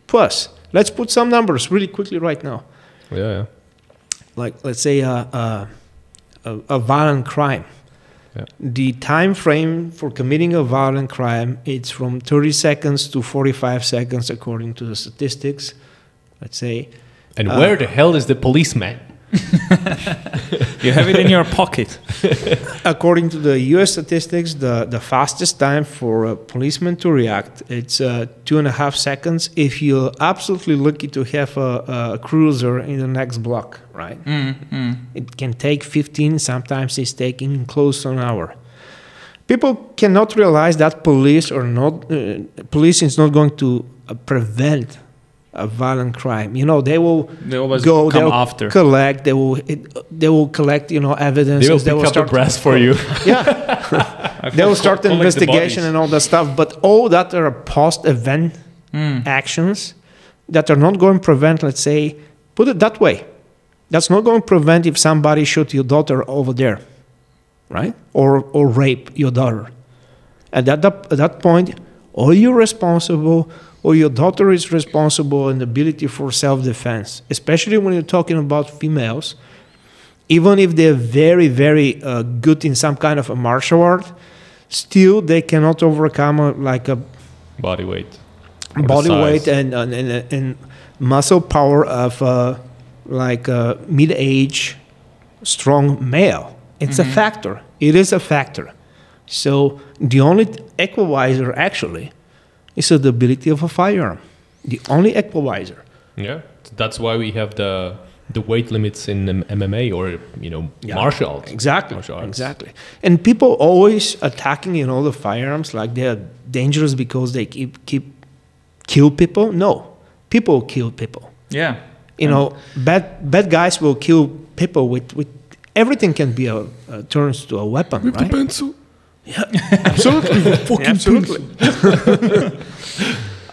Plus, let's put some numbers really quickly right now. yeah, yeah. Like let's say a a, a, a violent crime. Yeah. The time frame for committing a violent crime it's from 30 seconds to 45 seconds according to the statistics. Let's say And Uh, where the hell is the policeman? You have it in your pocket. According to the U.S. statistics, the, the fastest time for a policeman to react it's uh, two and a half seconds. If you're absolutely lucky to have a, a cruiser in the next block, right? It can take 15. Sometimes it's taking close to an hour. People cannot realize that police or not uh, police is not going to uh, prevent a violent crime. You know, they will They always go come they'll after. collect they will it, they will collect you know evidence They will pick up the brass for you. yeah they will start the the investigation bodies. and all that stuff but all that are post event hmm. actions that are not going to prevent let's say put it that way that's not going to prevent if somebody shoot your daughter over there right or or rape your daughter at that, at that point are you responsible or your daughter is responsible in the ability for self-defense especially when you're talking about females even if they're very very uh, good in some kind of a martial art still they cannot overcome a, like a Body weight. body weight and, and, and, and muscle power of uh, like a mid-age strong male. It's a factor. It is a factor. So the only equalizer actually is the ability of a firearm the only equalizer Yeah, that's why we have the the weight limits in MMA or you know Yeah, martial arts. Exactly. Martial arts. Exactly. And people always attacking, you know, the firearms like they're dangerous because they keep keep kill people. No, people kill people. Yeah. You know, bad bad guys will kill people with with everything can be a, uh turns to a weapon, With right? pencil. Yeah, absolutely. Absolutely.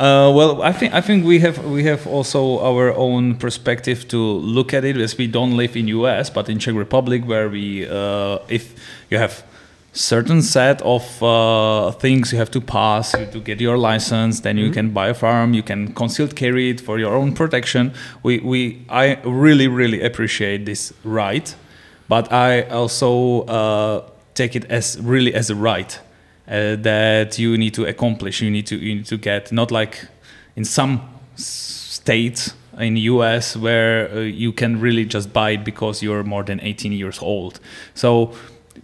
Uh, well, I think I think we have we have also our own perspective to look at it as we don't live in US but in Czech Republic where we uh, if you have certain set of uh, things you have to pass to get your license then you Mm-hmm. can buy a farm you can concealed carry it for your own protection we, we i really really appreciate this right but i also uh, take it as really as a right uh, that you need to accomplish. You need to you need to get not like in some states in US where uh, you can really just buy it because you're more than 18 years old. So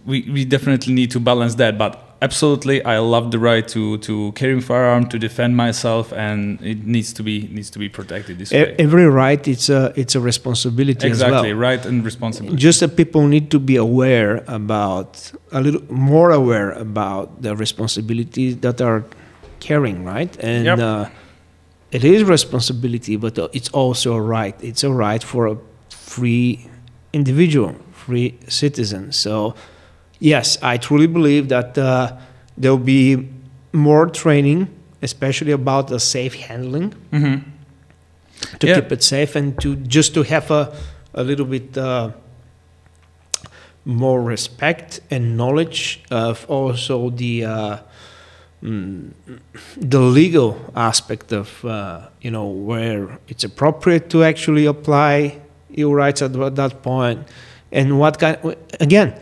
we, we definitely need to balance that but absolutely i love the right to to carry a firearm to defend myself and it needs to be needs to be protected this way Every right, it's a it's a responsibility exactly as well. right and responsibility Just that people need to be aware about a little more aware about the responsibilities that are carrying, right? And Yep. uh, it is responsibility, but uh, it's also a right. It's a right for a free individual, free citizen. So, yes, I truly believe that uh, there will be more training, especially about the safe handling. Hmm to Yeah. keep it safe and to just to have a, a little bit uh, more respect and knowledge of also the uh, mm, the legal aspect of uh, you know where it's appropriate to actually apply your rights at tha- that point. And what kind again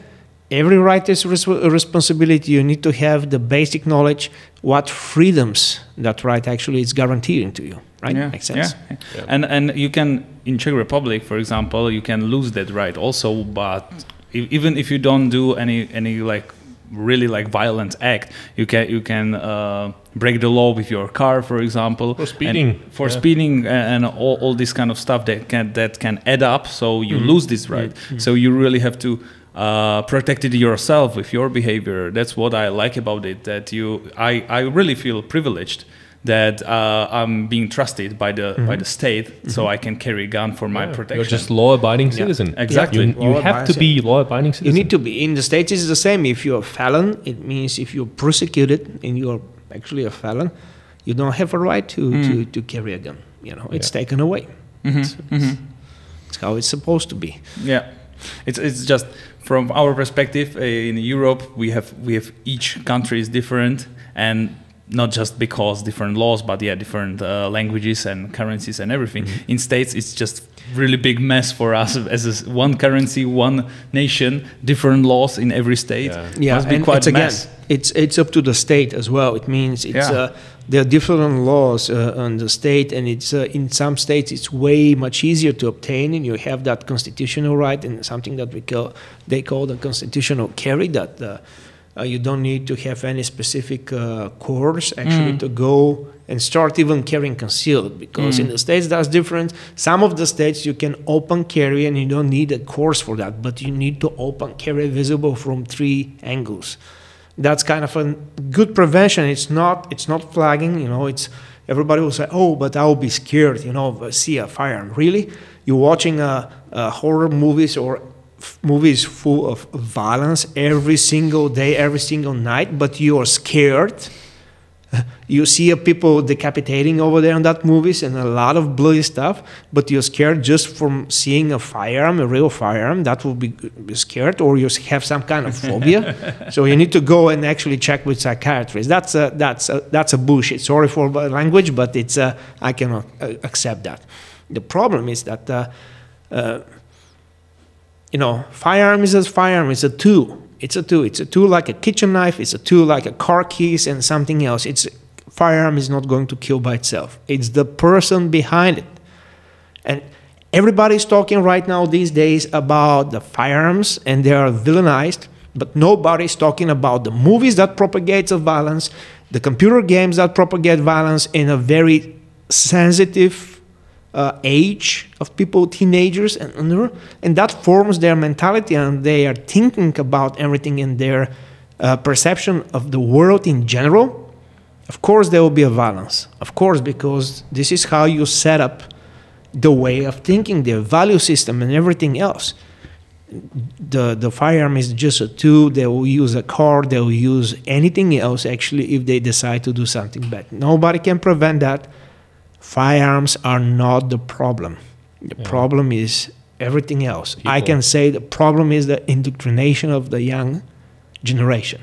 every right is res- responsibility you need to have the basic knowledge what freedoms that right actually is guaranteeing to you right Yeah, makes sense yeah, yeah. And and you can in Czech Republic, for example, you can lose that right also. But even if you don't do any any like really like violent act, you can you can uh, break the law with your car, for example, For and speeding, for yeah. speeding, a- and all, all this kind of stuff that can that can add up. So you mm-hmm. lose this right. Mm-hmm. So you really have to. Uh, protect yourself with your behavior. That's what I like about it. That you, I, I really feel privileged that uh, I'm being trusted by the by the state, so I can carry a gun for my Yeah, protection. You're just law-abiding citizen. exactly. You, you have to be law-abiding citizen. You need to be. In the States, it's the same. If you're a felon, it means if you're prosecuted and you're actually a felon, you don't have a right to, to, to carry a gun. You know, it's Yeah. taken away. Mhm, It's, mhm. it's how it's supposed to be. Yeah, it's it's just from our perspective uh, in Europe, we have we have each country is different and. Not just because different laws, but yeah, different uh, languages and currencies and everything. In states, it's just really big mess for us as a s one currency, one nation, different laws in every state. Yeah. Yeah, must be and quite it's a again, mess. it's it's up to the state as well. It means it's Yeah. uh, there are different laws uh, on the state, and it's uh, in some states it's way much easier to obtain, and you have that constitutional right and something that we call they call the constitutional carry that. Uh, uh, you don't need to have any specific uh, course actually Mm. to go and start even carrying concealed because in Mm. the states that's different some of the states you can open carry and you don't need a course for that but you need to open carry visible from three angles that's kind of a good prevention. It's not it's not flagging you know it's everybody will say oh but i'll be scared you know see a firearm really you're watching a, uh, horror movies or movies full of violence every single day every single night but you're scared you see a people decapitating over there in that movies and a lot of bloody stuff but you're scared just from seeing a firearm a real firearm that will be be scared or you have some kind of phobia so you need to go and actually check with psychiatrists that's a that's a, that's a bullshit sorry for the language but it's uh, i cannot uh, accept that the problem is that uh, uh, you know, firearm is a firearm. It's a tool. It's a tool. It's a tool like a kitchen knife. It's a tool like a car keys and something else. It's firearm is not going to kill by itself. It's the person behind it, and everybody's talking right now these days about the firearms and they are villainized. But nobody's talking about the movies that propagate the violence, the computer games that propagate violence in a very sensitive uh, age of people, teenagers and under, and that forms their mentality, and they are thinking about everything in their uh, perception of the world in general. Of course, there will be a balance. Of course, because this is how you set up the way of thinking, the value system, and everything else. the the firearm is just a tool. They will use a car. They will use anything else. Actually, if they decide to do something bad, nobody can prevent that. Firearms are not the problem. The Yeah. problem is everything else. I can say the problem is the indoctrination of the young generation.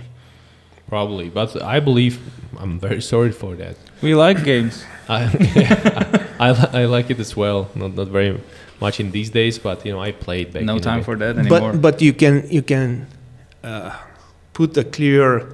Probably, but I believe I'm very sorry for that. We like games. I, I, li- I like it as well. Not not very much in these days, but you know I played back. no in time day. for that anymore. But but you can you can uh, put a clear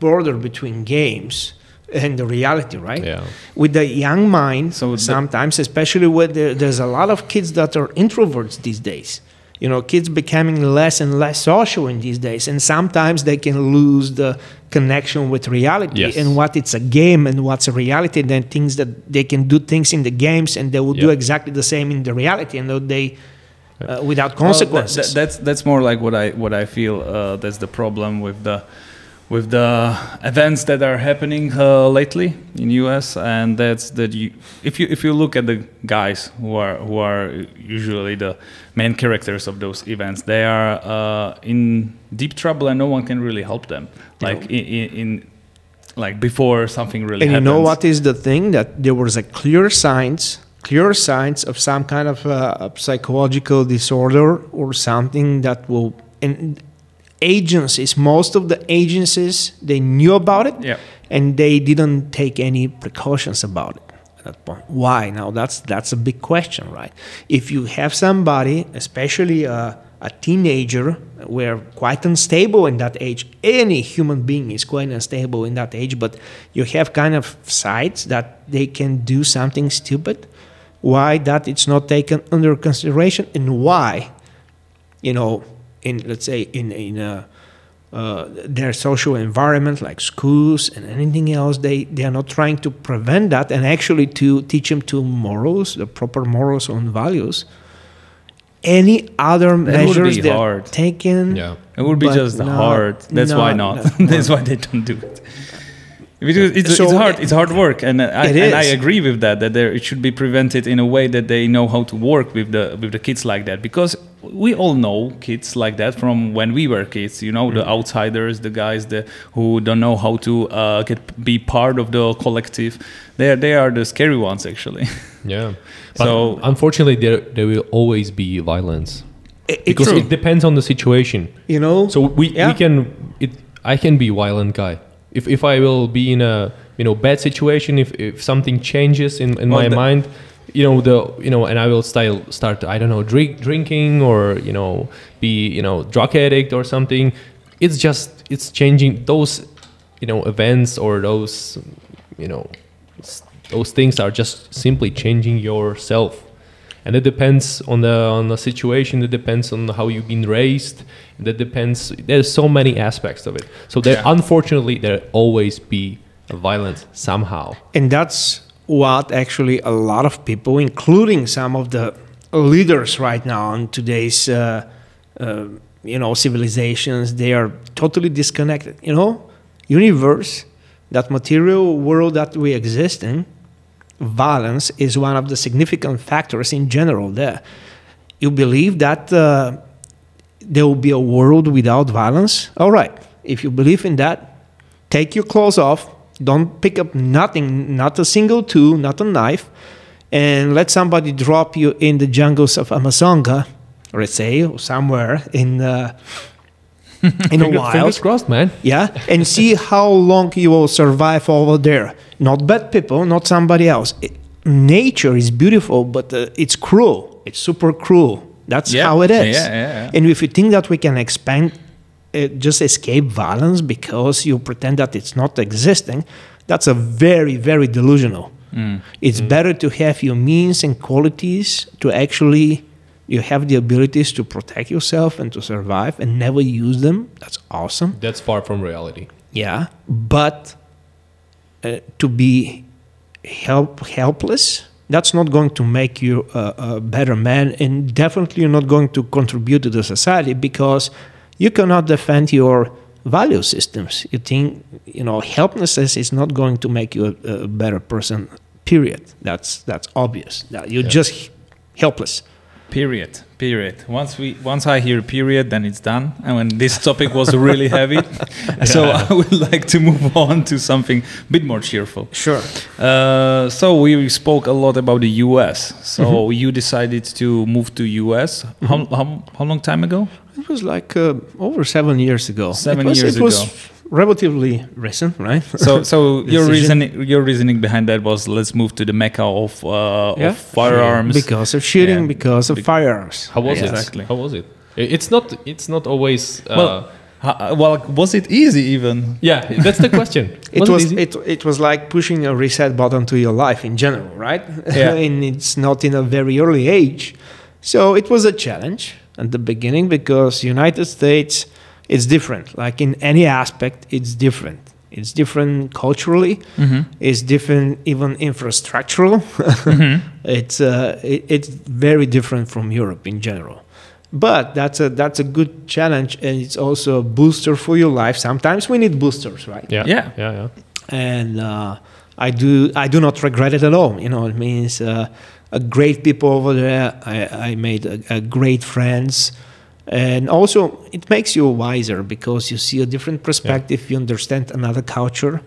border between games and the reality, right? Yeah. With the young mind, So the- sometimes, especially with there, there's a lot of kids that are introverts these days. You know, kids becoming less and less social in these days, and sometimes they can lose the connection with reality Yes. and what it's a game and what's a reality. And then things that they can do things in the games and they will do exactly the same in the reality, and though they uh, without Well, that- consequences. that- that's that's more like what I what I feel. Uh, that's the problem with the with the events that are happening uh, lately in US, and that's that you if you if you look at the guys who are who are usually the main characters of those events, they are uh, in deep trouble, and no one can really help them. Like in, in, in like before something really and you happens. know what is the thing that there was a clear signs clear signs of some kind of uh, psychological disorder or something that will and agencies most of the agencies they knew about it Yeah. and they didn't take any precautions about it at that point. Why? Now that's that's a big question right? If you have somebody especially a, a teenager where quite unstable in that age. Any human being is quite unstable in that age but you have kind of sides that they can do something stupid. Why that it's not taken under consideration and why you know, in let's say in in uh, uh, their social environment like schools and anything else, they they are not trying to prevent that and actually to teach them to morals, the proper morals and values. Any other would measures be they're hard. taken? Yeah. It would be just not- hard. That's why not. not- That's why they don't do it. Because it's, So- it's hard. It's hard work, and I, It and I agree with that. That there, it should be prevented in a way that they know how to work with the with the kids like that. Because we all know kids like that from when we were kids. You know, the outsiders, the guys that who don't know how to uh, get be part of the collective. They are, they are the scary ones, actually. Yeah. But So- unfortunately, there there will always be violence I- It's because True. it depends on the situation. you know. So we, Yeah. we can it I can be violent guy. If if I will be in a you know bad situation, if, if something changes in, in Well, my mind, you know the you know and I will style start I don't know drink drinking or you know be you know drug addict or something. It's just it's changing those you know events or those you know those things are just simply changing yourself and it depends on the on the situation it depends on how you've been raised that depends there's so many aspects of it so there Yeah. unfortunately there always be violence somehow And that's what actually a lot of people, including some of the leaders right now in today's, uh, uh, you know, civilizations, they are totally disconnected. You know, universe, that material world that we exist in, violence is one of the significant factors in general there. You believe that uh, there will be a world without violence? All right. If you believe in that, take your clothes off, don't pick up nothing, not a single tool, not a knife, and let somebody drop you in the jungles of Amazonga, let's say, or somewhere in uh, in a Finger- fingers wild. crossed man Yeah, and see how long you will survive over there. Not bad people, not somebody else. It- nature is beautiful, but uh, it's cruel. It's super cruel. That's Yeah. how it is. Yeah, yeah. And if you think that we can expand, uh, just escape violence because you pretend that it's not existing, that's a very, very delusional. Mm. It's better to have your means and qualities to actually you have the abilities to protect yourself and to survive and never use them. That's awesome. that's far from reality Yeah, but uh, to be help helpless, that's not going to make you a, a better man, and definitely you're not going to contribute to the society because you cannot defend your value systems. You think you know helplessness is not going to make you a, a better person. Period. That's that's obvious. You're Yeah. just helpless. Period. Period. Once we once I hear period, then it's done. And when this topic was really heavy, so I would like to move on to something a bit more cheerful. Sure. Uh, so we spoke a lot about the U.S. So you decided to move to U.S. How, how how long time ago? It was like uh, over seven years ago. Seven it was, years it was ago. Relatively recent, right? So so your reasoning your reasoning behind that was let's move to the mecca of uh, Yeah. of firearms. because of shooting, Yeah. because of Be- firearms. How was Exactly. it? How was it? It's not. It's not always. Uh, Well, Ha- well, was it easy even? yeah, that's the question. It was easy? it, it was like pushing a reset button to your life in general, right? Yeah. and it's not in a very early age, so it was a challenge at the beginning because United States it's different. Like in any aspect, it's different. It's different culturally. Mm-hmm. It's different even infrastructural. Mm-hmm. it's uh, it, it's very different from Europe in general. But that's a that's a good challenge, and it's also a booster for your life. Sometimes we need boosters, right? yeah, Yeah. yeah, yeah. and uh, I do I do not regret it at all. You know, it means uh, a great people over there. I, I made a, a great friends, and also it makes you wiser because you see a different perspective. You understand another culture.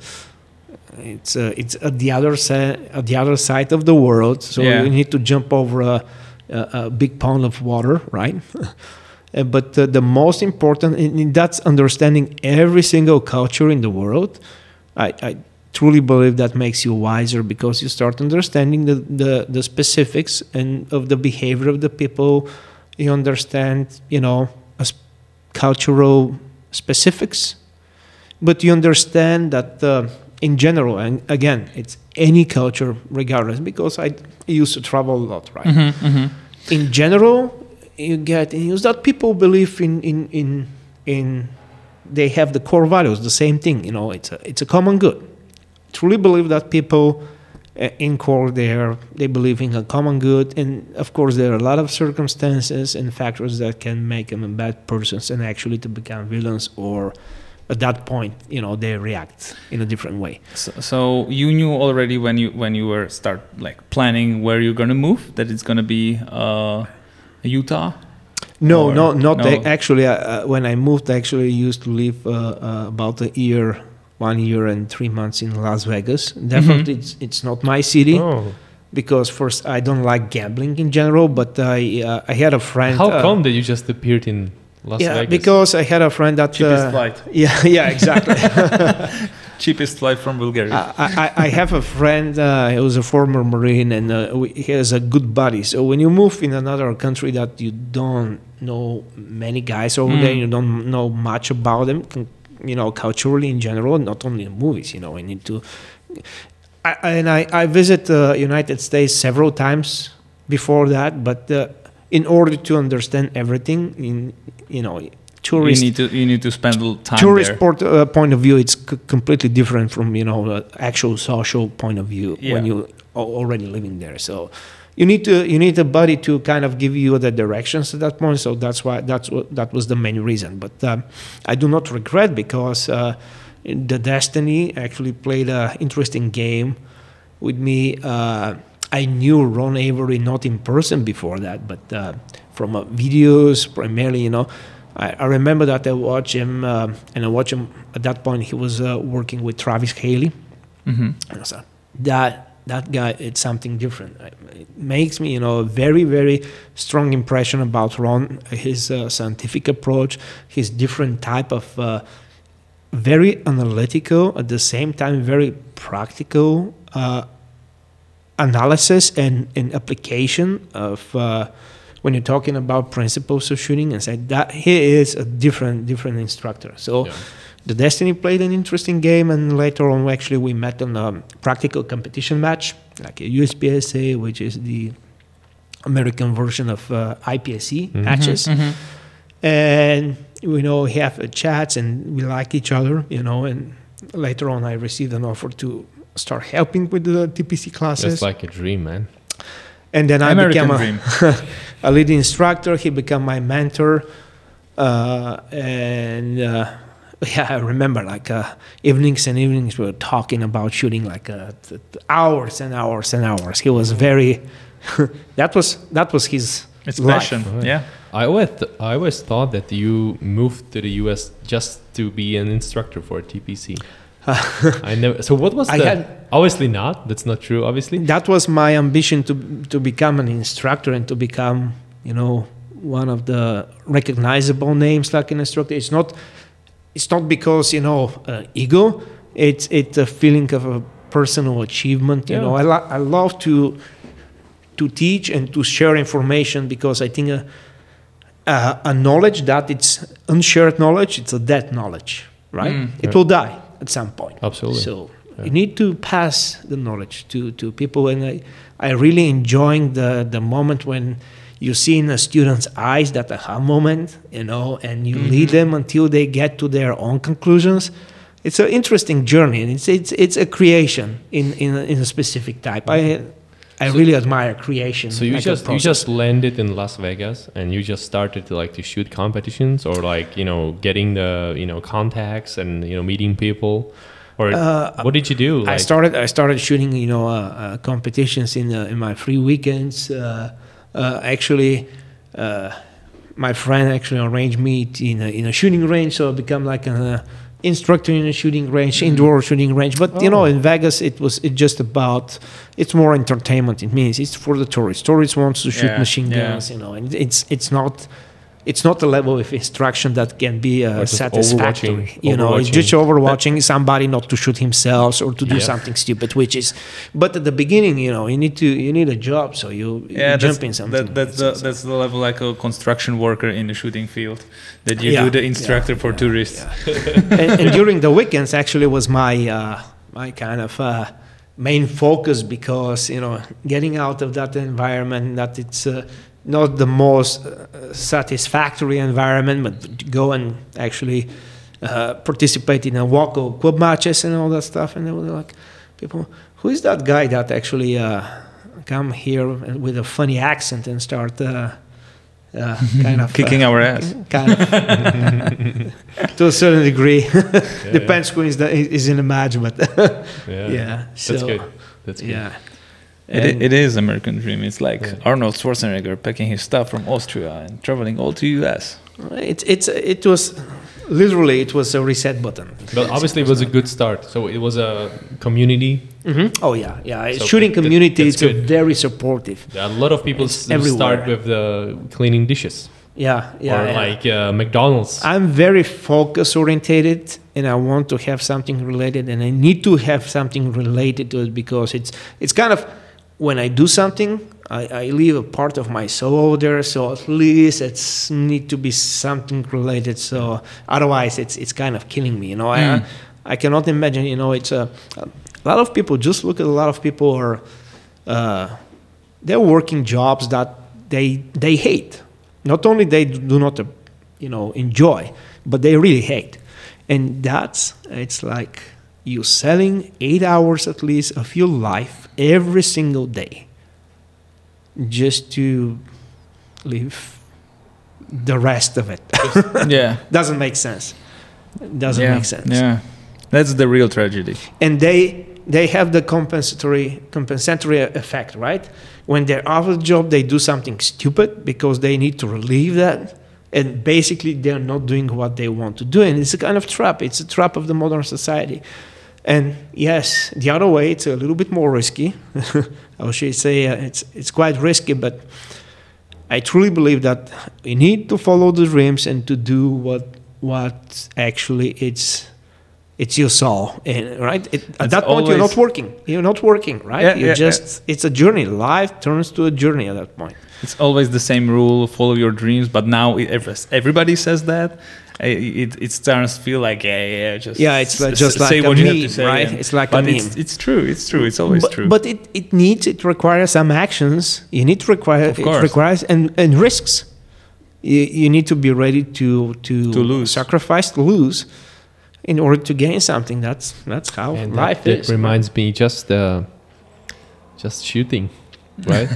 It's uh, it's at the other side at the other side of the world, so Yeah. you need to jump over a, a, a big pond of water, right? Uh, but uh, the most important, and and that's understanding every single culture in the world. I, I truly believe that makes you wiser because you start understanding the, the, the specifics and of the behavior of the people. You understand, you know, as cultural specifics, but you understand that uh, in general, and again, it's any culture regardless, because I used to travel a lot, right? Mm-hmm. Mm-hmm. in general you get news that people believe in in in in they have the core values the same thing you know it's a it's a common good truly believe that people uh, in core there they believe in a common good and of course there are a lot of circumstances and factors that can make them bad persons and actually to become villains or at that point you know they react in a different way So, so you knew already when you when you were start like planning where you're gonna move that it's gonna be uh, Utah. No, Or- no, not no. actually. Uh, uh, when I moved, I actually used to live uh, uh, about a year, one year and three months in Las Vegas. Definitely, it's, it's not my city Oh, because first I don't like gambling in general. But I uh, I had a friend. how uh, come that you just appeared in Las Yeah, Vegas? because I had a friend that. Cheapest uh, flight. Yeah, yeah, exactly. Cheapest flight from Bulgaria. I, I, I have a friend uh, he was a former marine and uh, we, he has a good buddy so when you move in another country that you don't know many guys over Mm. there you don't know much about them con- you know culturally in general not only in movies you know i need to I, and I, I visit the united states several times before that but uh, in order to understand everything in you know tourist you need to you need to spend a little time tourist there. port, uh, point of view, it's c- completely different from you know the actual social point of view when you are already living there. So you need to you need a buddy to kind of give you the directions at that point. So that's why that's what that was the main reason. But um, I do not regret because uh, the Destiny actually played an interesting game with me. Uh, I knew Ron Avery not in person before that, but uh, from uh, videos primarily, you know. I, I remember that I watched him, uh, and I watched him at that point. He was uh, working with Travis Haley, hmm said, "That that guy, it's something different. It makes me, you know, a very very strong impression about Ron, his uh, scientific approach, his different type of." Uh, very analytical at the same time very practical uh, analysis and, and application of uh, when you're talking about principles of shooting and say that he is a different different instructor so Yeah. The destiny played an interesting game and later on actually we met on a practical competition match like a uspsa which is the american version of uh, IPSC Mhm. matches Mhm. and you know we have uh, chats and we like each other you know and later on i received an offer to start helping with the tpc classes It's like a dream, man. and then i American became a, dream. a lead instructor he became my mentor uh, and uh, yeah i remember like uh, evenings and evenings we were talking about shooting like uh, t- t- hours and hours and hours he was very that was that was his It's life. passion. Yeah. I always, th- I always thought that you moved to the US just to be an instructor for TPC. I never. So what was I the? had- obviously not. That's not true. Obviously. that was my ambition to to become an instructor and to become you know one of the recognizable names like an instructor it's not it's not because you know uh, ego it's it's a feeling of a personal achievement you Yeah. know I, lo- I love to to teach and to share information because i think a, a, a knowledge that it's unshared knowledge it's a dead knowledge right Mm. it will die at some point Absolutely. so Yeah. you need to pass the knowledge to, to people, and I, I really enjoying the, the moment when you see in a student's eyes that aha moment, you know, and you lead them until they get to their own conclusions. It's an interesting journey, and it's it's it's a creation in in a, in a specific type. I I So- really admire creation. So you like just you just landed in Las Vegas and you just started to like to shoot competitions or like you know getting the you know contacts and you know meeting people or what did you do? Uh, I started I started shooting you know uh, uh, competitions in uh, in my free weekends. Uh, actually, uh, my friend actually arranged me in a, in a shooting range, so I become like an uh, instructor in a shooting range, indoor shooting range. But you know, Oh. in Vegas, it was it just about it's more entertainment. It means it's for the tourists. Tourists wants to shoot Yeah, machine yeah. guns, you know, and it's it's not. It's not a level of instruction that can be uh, satisfactory. You know, it's just overwatching somebody not to shoot himself or to do Yeah. something stupid, which is. But at the beginning, you know, you need to you need a job, so you, you Yeah, that's, jump in something. that, that's, the, that's the level like a construction worker in the shooting field. That you Yeah, do the yeah, instructor for yeah, tourists. and, and during the weekends actually was my uh, my kind of uh, main focus because you know getting out of that environment that it's uh, not the most uh, satisfactory environment but go and actually uh, participate in a walk or club matches and all that stuff and they were like people who is that guy that actually uh, come here with a funny accent and start uh, uh, kind of Kicking uh, our ass. kind of to a certain degree depends who is, the, is in the match but yeah, yeah, that's so- good. That's good. yeah It, it is American dream. It's like Yeah. Arnold Schwarzenegger packing his stuff from Austria and traveling all to US. it's it's it was literally it was a reset button But obviously, it was a good start. So it was a community. Mhm. oh yeah yeah So shooting community that's it's a good. very supportive There are a lot of people s- start with the cleaning dishes yeah yeah, or yeah. like uh, McDonald's. I'm very focus orientated and I want to have something related and I need to have something related to it because it's it's kind of when I do something I, I leave a part of my soul over there so at least it's need to be something related so otherwise it's it's kind of killing me you know Mm. I I cannot imagine you know it's a, a lot of people just look at a lot of people are uh, they're working jobs that they they hate. Not only they do not, you know, enjoy, but they really hate. And that's it's like you selling eight hours at least of your life every single day just to live the rest of it. yeah. Doesn't make sense. Doesn't yeah. make sense Yeah. That's the real tragedy. and they they have the compensatory compensatory effect, right? When they're out of the job, they do something stupid because they need to relieve that, and basically they're not doing what they want to do, and it's a kind of trap. It's a trap of the modern society. And yes, the other way, it's a little bit more risky. I should say uh, it's it's quite risky, but I truly believe that we need to follow the dreams and to do what what actually it's it's your soul, and right at, at that point you're not working. You're not working, right? Yeah, you yeah, just it's a journey. Life turns to a journey at that point. It's always the same rule: follow your dreams. But now it, everybody says that. I- It it starts to feel like yeah, yeah, just Yeah, it's like- s- just say like a what you have to say, right? and- It's like a but it's meme. it's true. It's true. It's always but, true. But it, it needs it requires some actions. You need to require Of it requires and, and risks. You, you need to be ready to to, To lose. sacrifice to lose in order to gain something. That's that's how And life that, is. that reminds me just uh, just shooting, right?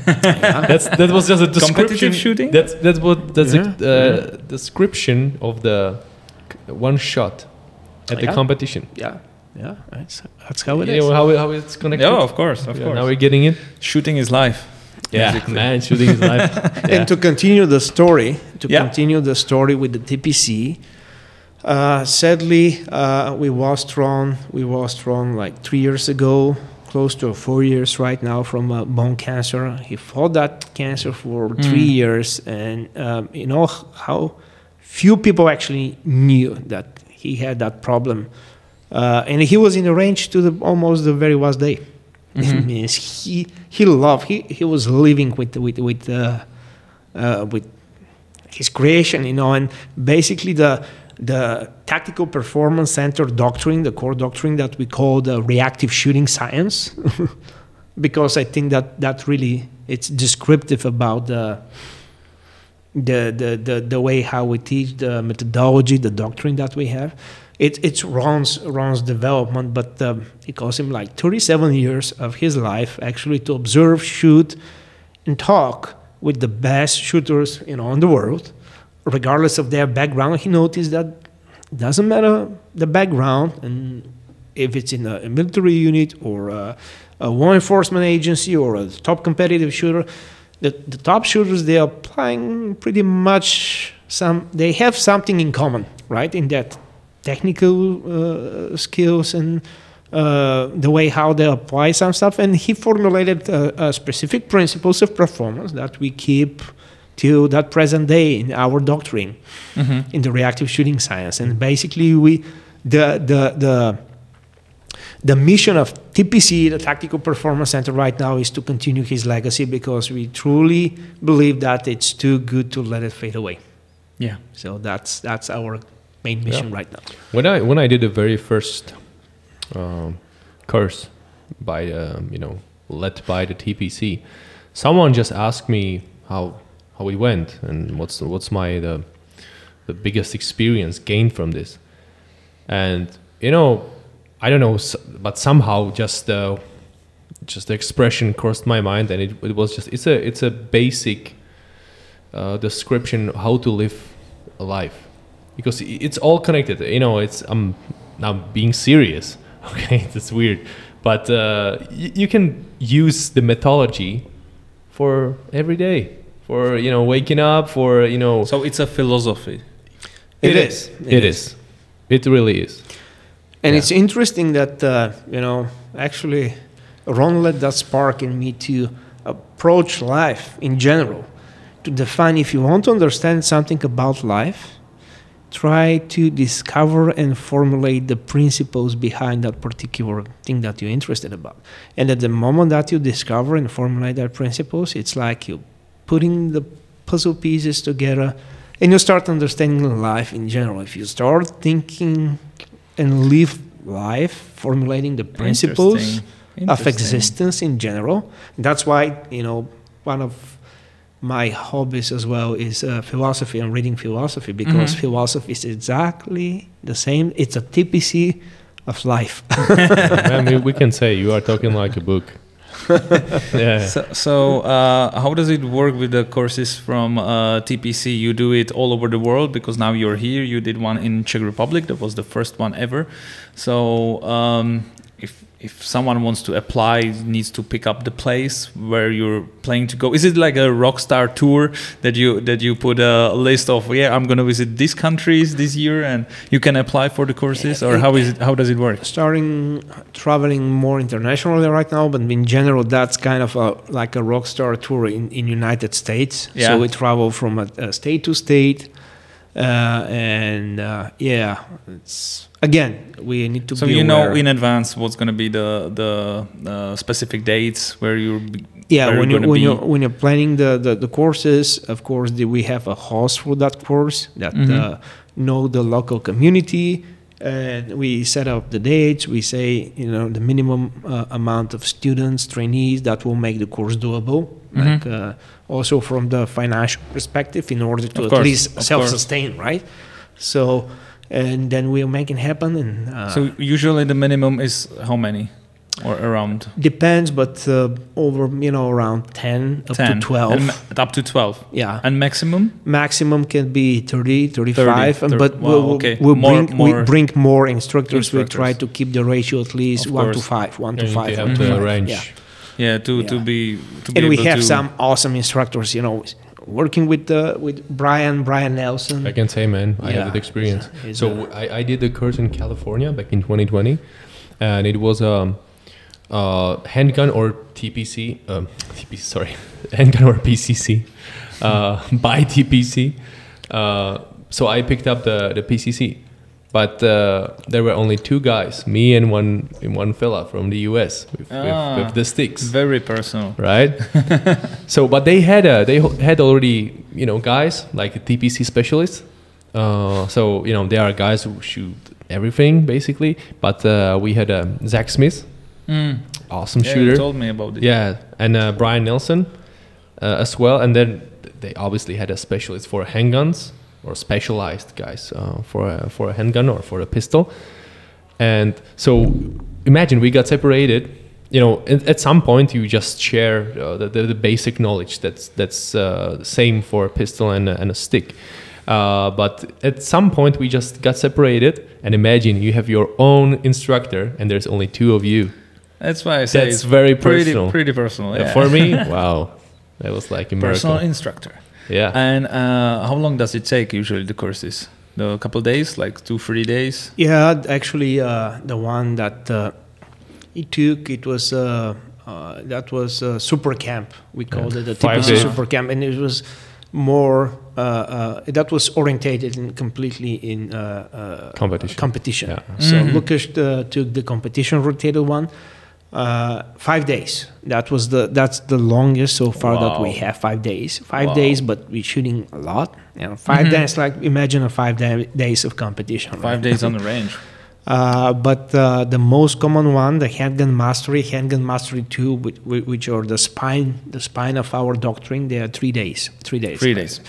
that's that was just a description. Competitive shooting? That's that's what that's Yeah, a uh, description of the one shot at the Yeah. competition. yeah, yeah. That's, that's how it You is. know how, how it's connected. yeah, of course, of Yeah, course. Now we're getting it. Shooting is life. Yeah, basically. man, shooting is life. Yeah. And to continue the story, to Yeah. continue the story with the TPC, uh, sadly, uh, we was thrown, we was thrown like three years ago, close to four years right now from uh, bone cancer. He fought that cancer for three years, and um, you know how few people actually knew that he had that problem, uh, and he was in the range to the almost the very last day. It means he he loved he he was living with with with uh, uh, with his creation, you know, and basically the the tactical performance center doctrine, the core doctrine that we call the reactive shooting science, because I think that that really it's descriptive about the the the the, the way how we teach the methodology, the doctrine that we have. It, it's Ron's Ron's development, but um, it cost him like 37 years of his life actually to observe, shoot, and talk with the best shooters you know in the world, regardless of their background. He noticed that doesn't matter the background and if it's in a, a military unit or a, a law enforcement agency or a top competitive shooter, the, the top shooters they are applying pretty much some. They have something in common, right? In that technical uh, skills and uh, the way how they apply some stuff. And he formulated uh, uh, specific principles of performance that we keep till that present day in our doctrine Mm-hmm. in the reactive shooting science. And basically, we the the the the mission of TPC, the Tactical Performance Center, right now is to continue his legacy because we truly believe that it's too good to let it fade away. Yeah. So that's that's our main mission right now. when I when I did the very first um, course by um, you know led by the TPC, someone just asked me how how it went and what's what's my the the biggest experience gained from this, and you know I don't know, but somehow just uh, just the expression crossed my mind, and it, it was just it's a it's a basic uh, description how to live a life because it's all connected. You know, it's I'm now being serious. Okay, that's weird, but uh, you can use the methodology for every day, for you know waking up, for you know. So it's a philosophy. It is. It is. It really is. And Yeah. it's interesting that, uh, you know, actually, Ron let that spark in me to approach life in general, to define if you want to understand something about life, try to discover and formulate the principles behind that particular thing that you're interested about. And at the moment that you discover and formulate that principles, it's like you putting the puzzle pieces together and you start understanding life in general. If you start thinking and live life, formulating the principles Interesting. of existence in general. That's why, you know, one of my hobbies as well is uh, philosophy and reading philosophy because Mhm. philosophy is exactly the same. It's a TPC of life. Man, we, we can say you are talking like a book. yeah. So, so uh, how does it work with the courses from uh, TPC? You do it all over the world because now you're here. You did one in Czech Republic. That was the first one ever. So um, if someone wants to apply, needs to pick up the place where you're planning to go. Is it like a rockstar tour that you that you put a list of? Yeah, I'm gonna visit these countries this year, and you can apply for the courses, or how is it? How does it work? Starting traveling more internationally right now, but in general, that's kind of a, like a rock star tour in in United States. Yeah. So we travel from a, a state to state, and uh, yeah, it's again we need to So be you know in advance what's going to be the the uh, specific dates where you're yeah where when you're when be. you when you're planning the, the the courses of course the, we have a host for that course that Mhm. uh, know the local community and we set up the dates we say you know the minimum uh, amount of students trainees that will make the course doable Mhm. like uh, also from the financial perspective in order to Of at course, least self-sustain right? So and then we'll make it happen and uh, so usually the minimum is how many? Or around? Depends but uh, over you know around 10 up 10 to 12 ma- up to 12 yeah. And maximum? Maximum can be 30 35 and 30, but wow, we'll, okay. we'll More- bring more we bring more instructors. we'll try to keep the ratio at least Of 1 to 5 1 Yeah, to you 5 have one to the five, range. yeah. Yeah, to to be to be and we have to- some awesome instructors. You know, working with uh, with Brian Brian Nelson. I can say, man, I Yeah. have the experience. He's So a- I, I did the course in California back in 2020, and it was um, uh, handgun or TPC, um, TPC, sorry, handgun or PCC, uh, by TPC. Uh, so I picked up the, the PCC, but uh, there were only two guys, me and one and one fella from the US with, Ah. with, with the sticks very personal. right? so, but they had a, they had already you know guys like a TPC specialists. Uh, so you know there are guys who shoot everything basically, but uh, we had uh, Zach Smith, Mm. awesome Yeah, shooter. you told me about it. Yeah, and uh, Brian Nelson uh, as well. And then they obviously had a specialist for handguns or specialized guys uh, for a, for a handgun or for a pistol. And so imagine we got separated. You know, at, at some point you just share uh, the, the, the basic knowledge that's that's uh, same for a pistol and a, and a stick. Uh, but at some point we just got separated. And imagine you have your own instructor and there's only two of you. That's why I say That's it's very pretty, personal. Pretty personal. Yeah. For me, wow, that was like a miracle. personal instructor. Yeah, And uh, how long does it take usually the courses? The couple days, like two, three days. Yeah, actually, uh, the one that uh, he took, it was uh, uh, that was uh, super camp. We called it a Five TPC days. super camp, and it was more uh, uh, that was orientated in completely in uh, uh, Competition. competition. Yeah. So. Lucas uh, took the competition rotated one. Uh, five days. That was the that's the longest so far that we have. Five days. Five Wow. days, but we're shooting a lot. You know, 5 Mhm. days. Like imagine a five day, days of competition. right? Five days on the range. Uh, but uh, the most common one, the handgun mastery, handgun mastery two, which, which are the spine, the spine of our doctrine, they are three days. Three days. Three days.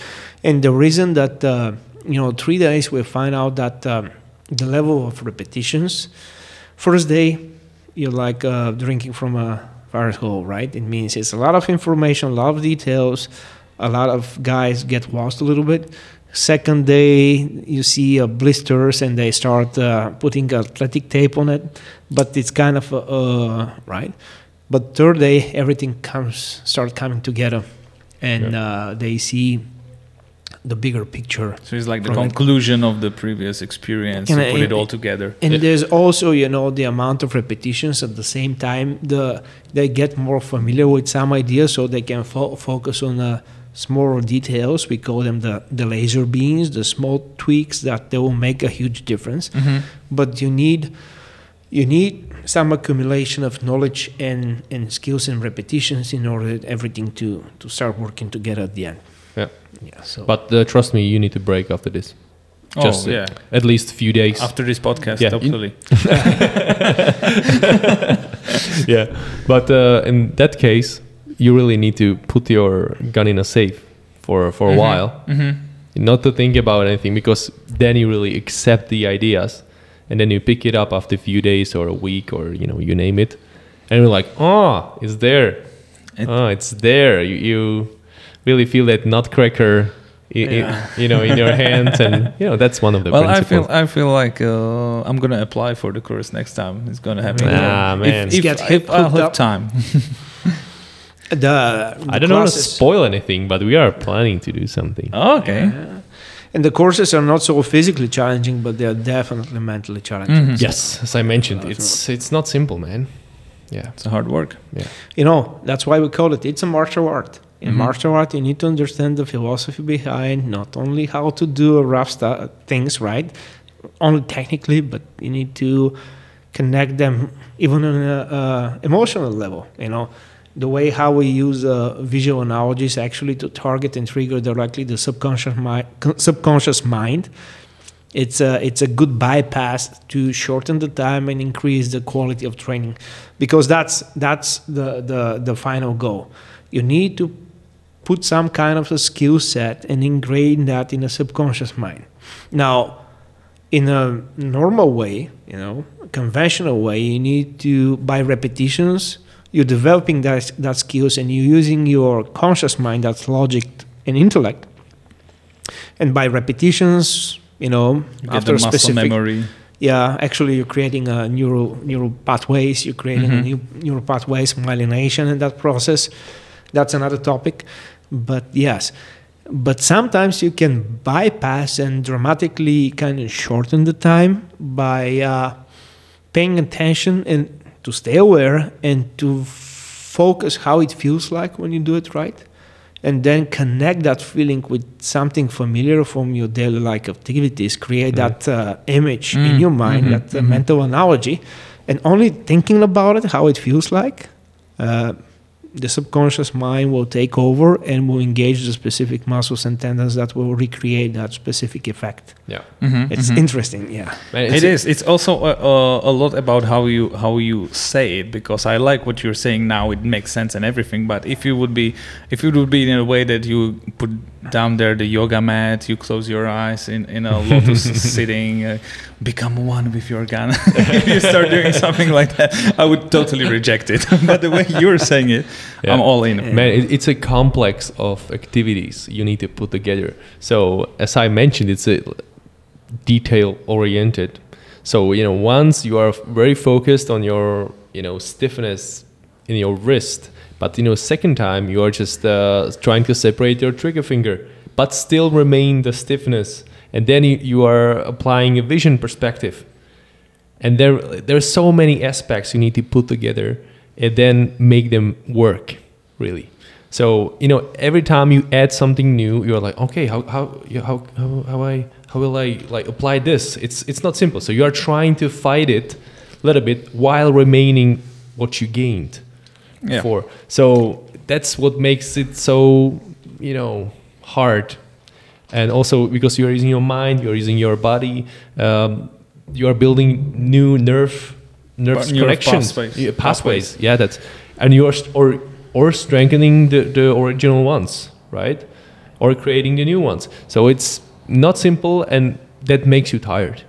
And the reason that uh, you know three days, we find out that um, the level of repetitions. First day, you're like uh, drinking from a fire hole, right? It means it's a lot of information, a lot of details. A lot of guys get lost a little bit. Second day, you see uh, blisters and they start uh, putting athletic tape on it, but it's kind of uh, uh, right. But third day, everything comes start coming together, and uh, they see the bigger picture. So it's like the From it. conclusion of the previous experience I- put it all together. And Yeah. there's also, you know, the amount of repetitions at the same time. The they get more familiar with some ideas, so they can fo- focus on uh, smaller details. We call them the the laser beams, the small tweaks that they will make a huge difference. Mm-hmm. But you need you need some accumulation of knowledge and, and skills and repetitions in order everything to to start working together at the end. Yeah. Yeah. So. but uh, trust me, you need to break after this. Oh, Just uh, yeah. at least a few days. After this podcast, Yeah, you- absolutely. yeah, but uh, in that case, you really need to put your gun in a safe for for a while, Mm-hmm. not to think about anything, because then you really accept the ideas, and then you pick it up after a few days or a week or you know you name it, and you're like, oh, it's there, It- oh, it's there. You, you really feel that nutcracker. i- i- Yeah. you know, in your hands, and you know that's one of the well, I feel I feel like uh, I'm gonna apply for the course next time. It's gonna happen. Nah, man. If, if, Get if hip- I'll have up. time. the, the I don't want to spoil anything, but we are planning to do something. Oh, okay. Yeah. And the courses are not so physically challenging, but they are definitely mentally challenging. Mhm. Yes, as I mentioned, Uh, it's it's not simple, man. Yeah, It's hard work. Yeah, You know, that's why we call it. It's a martial art. In Mhm. martial art, you need to understand the philosophy behind not only how to do a rough stu- things right, only technically, but you need to connect them even on an emotional level. You know, the way how we use uh, visual analogies actually to target and trigger directly the subconscious mind, subconscious mind. It's a it's a good bypass to shorten the time and increase the quality of training, because that's that's the the the final goal. You need to put some kind of a skill set and ingrain that in a subconscious mind. Now, in a normal way, you know, conventional way, you need to by repetitions. You're developing that that skills and you're using your conscious mind, that's logic and intellect. And by repetitions, you know, You after a muscle specific memory. yeah, actually you're creating a neural neural pathways. You're creating a Mhm. new neural pathways, myelination in that process. That's another topic, but yes. But sometimes you can bypass and dramatically kind of shorten the time by uh, paying attention and to stay aware and to focus how it feels like when you do it right and then connect that feeling with something familiar from your daily life activities create Mhm. that uh, image Mm, in your mind mhm, that uh, mhm. mental analogy and only thinking about it how it feels like uh, the subconscious mind will take over and will engage the specific muscles and tendons that will recreate that specific effect Yeah. Mhm, it's mhm. interesting yeah Man, It is. It's also a, a, a lot about how you how you say it because I like what you're saying now. It makes sense and everything. But if you would be, if it would be in a way that you put down there the yoga mat, you close your eyes in in a lotus sitting, uh, become one with your gun. if you start doing something like that, I would totally reject it. but the way you're saying it, Yeah. I'm all in. Man, it, it's a complex of activities you need to put together. So, as I mentioned, it's a detail oriented. So, you know, once you are very focused on your, you know, stiffness in your wrist, but you know, second time you are just uh, trying to separate your trigger finger, but still remain the stiffness, and then you, you are applying a vision perspective and there there's so many aspects you need to put together and then make them work really. So you know every time you add something new you're like okay how how how how, how i how will i like apply this? It's it's not simple. So you are trying to fight it a little bit while remaining what you gained Yeah. before. So that's what makes it so you know hard. And also because you're using your mind you're using your body um, you are building new nerve nerve connections pathways. Yeah, pathways yeah that's and you're or or strengthening the, the original ones right? Or creating the new ones. So it's not simple and that makes you tired.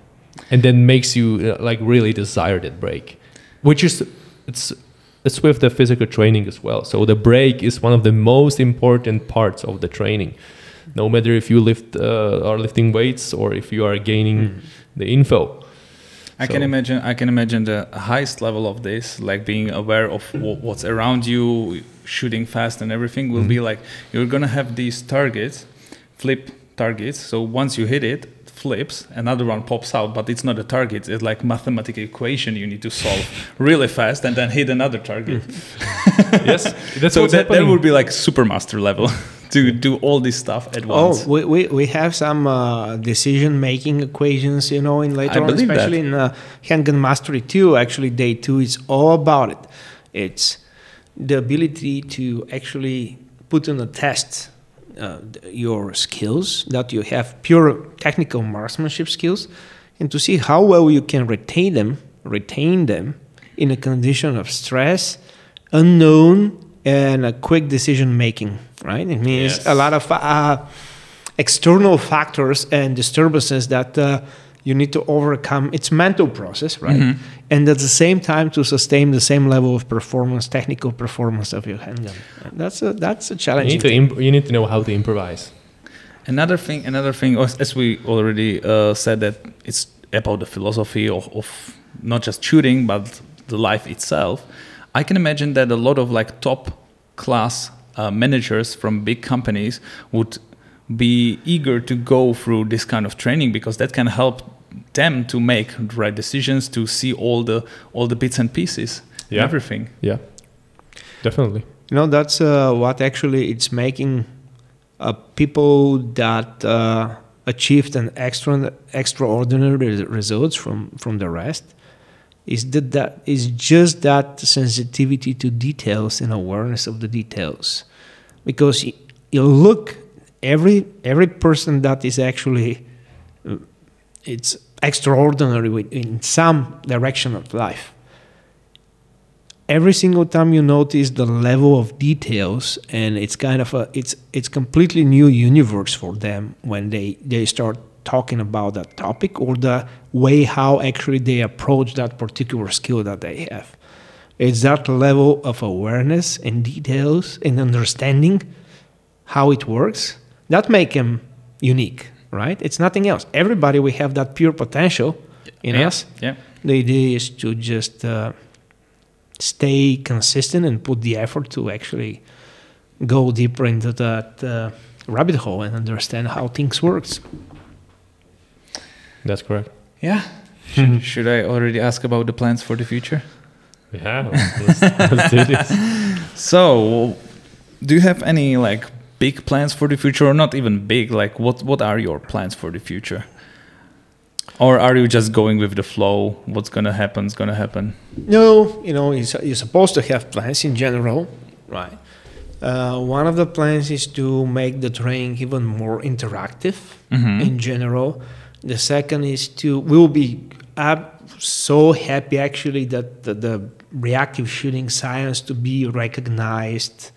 And then makes you uh, like really desire that break which is it's it's with the physical training as well. So the break is one of the most important parts of the training. No matter if you lift uh, are lifting weights or if you are gaining the info I can imagine. I can imagine the highest level of this, like being aware of wh- what's around you, shooting fast, and everything. Will be mm-hmm. like you're gonna have these targets, flip targets. So once you hit it, flips, another one pops out, but it's not a target. It's like mathematical equation you need to solve really fast, and then hit another target. Mm. yes that's so that, that would be like supermaster level to do all this stuff at once. Oh, we, we, we have some uh, decision making equations, you know, in later I on, believe that. especially in uh, Handgun Mastery 2. Actually, day two is all about it. It's the ability to actually put on a test uh, your skills, that you have pure technical marksmanship skills, and to see how well you can retain them, retain them in a condition of stress, unknown, and a quick decision making. Right? It means Yes. a lot of uh, external factors and disturbances that uh, you need to overcome. It's mental process, right? Mhm. And at the same time to sustain the same level of performance, technical performance of your handgun. That's a that's a challenge. you need to imp- you need to know how to improvise Another thing, another thing, as as we already uh, said, that it's about the philosophy of, of not just shooting, but the life itself. I can imagine that a lot of like top class uh, managers from big companies would be eager to go through this kind of training because that can help them to make the right decisions, to see all the all the bits and pieces, and everything. yeah. Definitely. You know, that's uh, what actually it's making uh, people that uh, achieved an extra extraordinary results from from the rest is that that is just that sensitivity to details and awareness of the details. Because you look every every person that is actually uh, it's extraordinary in some direction of life. Every single time you notice the level of details and it's kind of a it's it's completely new universe for them when they they start talking about that topic or the way how actually they approach that particular skill that they have it's that level of awareness and details and understanding how it works that make them unique right it's nothing else everybody we have that pure potential in yeah. us. Yeah. The idea is to just uh, stay consistent and put the effort to actually go deeper into that uh, rabbit hole and understand how things works. That's correct. Yeah. Should, should I already ask about the plans for the future? Yeah, let's, let's do this. So, do you have any like big plans for the future, or not even big? Like, what what are your plans for the future? Or are you just going with the flow? What's gonna happen is gonna happen. No, you know, you're, you're supposed to have plans in general, right? Uh, one of the plans is to make the training even more interactive Mhm. in general. The second is to, we'll be so happy actually that the, the reactive shooting science to be recognized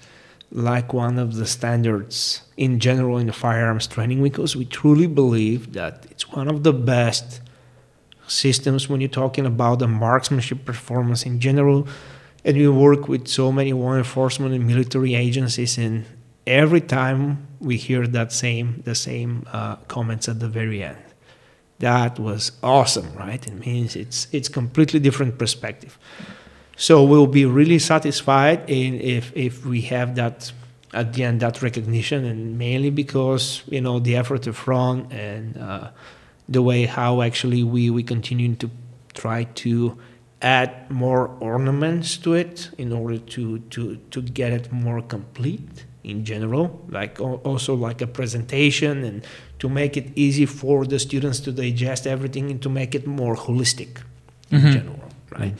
like one of the standards in general in the firearms training because we truly believe that it's one of the best systems when you're talking about the marksmanship performance in general. And we work with so many law enforcement and military agencies, and every time we hear that same the same uh, comments at the very end. That was awesome, right? It means it's it's completely different perspective. So we'll be really satisfied in if if we have that at the end that recognition, and mainly because you know the effort of Ron and uh, the way how actually we we continue to try to add more ornaments to it in order to to to get it more complete in general like also like a presentation and to make it easy for the students to digest everything and to make it more holistic in Mhm. general right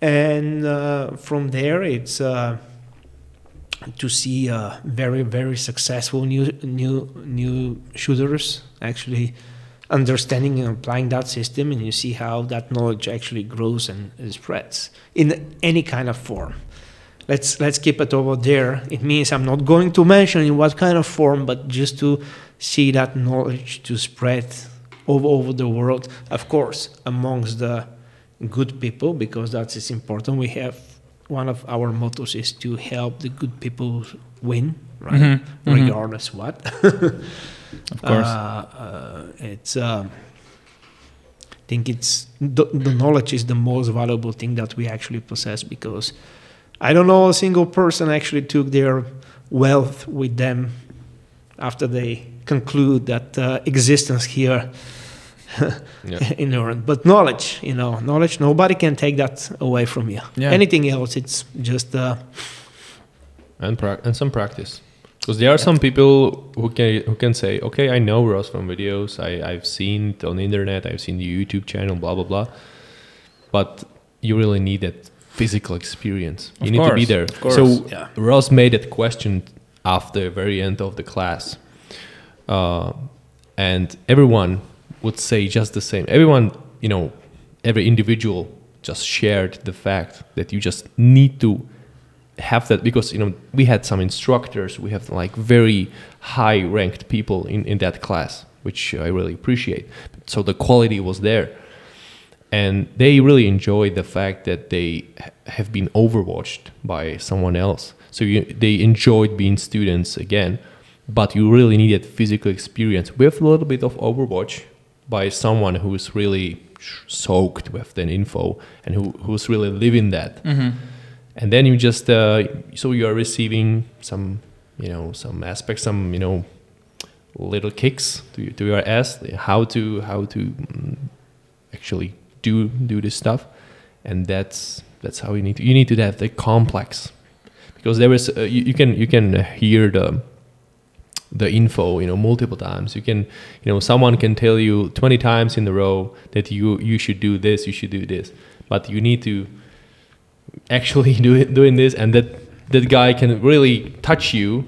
and uh, from there it's uh, to see uh, very very successful new new new shooters actually understanding and applying that system and you see how that knowledge actually grows and spreads in any kind of form let's let's keep it over there. It means i'm not going to mention in what kind of form but just to see that knowledge to spread over over the world of course amongst the good people because that is important. We have one of our mottos is to help the good people win right? Mhm, mhm. regardless what. Of course. uh, uh, it's um, I think it's the, the knowledge is the most valuable thing that we actually possess because I don't know a single person actually took their wealth with them after they conclude that uh, existence here Yeah. in Iran. But knowledge, you know, knowledge, nobody can take that away from you. Yeah. Anything else, it's just uh, and prac and some practice because there are some people who can who can say okay i know ross from videos I, i've seen it on the internet i've seen the youtube channel blah blah blah but you really need that physical experience. You Of need to be there. of course, so yeah. ross made that question after the very end of the class. Uh, and everyone would say just the same. Everyone you know every individual just shared the fact that you just need to have that because you know we had some instructors. We have like very high ranked people in, in that class which i really appreciate. So the quality was there and they really enjoyed the fact that they have been overwatched by someone else so you, they enjoyed being students again but you really needed physical experience with a little bit of overwatch by someone who's really soaked with the info and who, who's really living that Mhm. and then you just uh, so you are receiving some you know some aspects some you know little kicks to, to your ass how to how to mm, actually do do this stuff. And that's that's how you need to you need to have the complex. Because there is uh, you, you can you can hear the the info you know multiple times. You can you know someone can tell you 20 times in a row that you you should do this you should do this. But you need to actually do it, doing this and that that guy can really touch you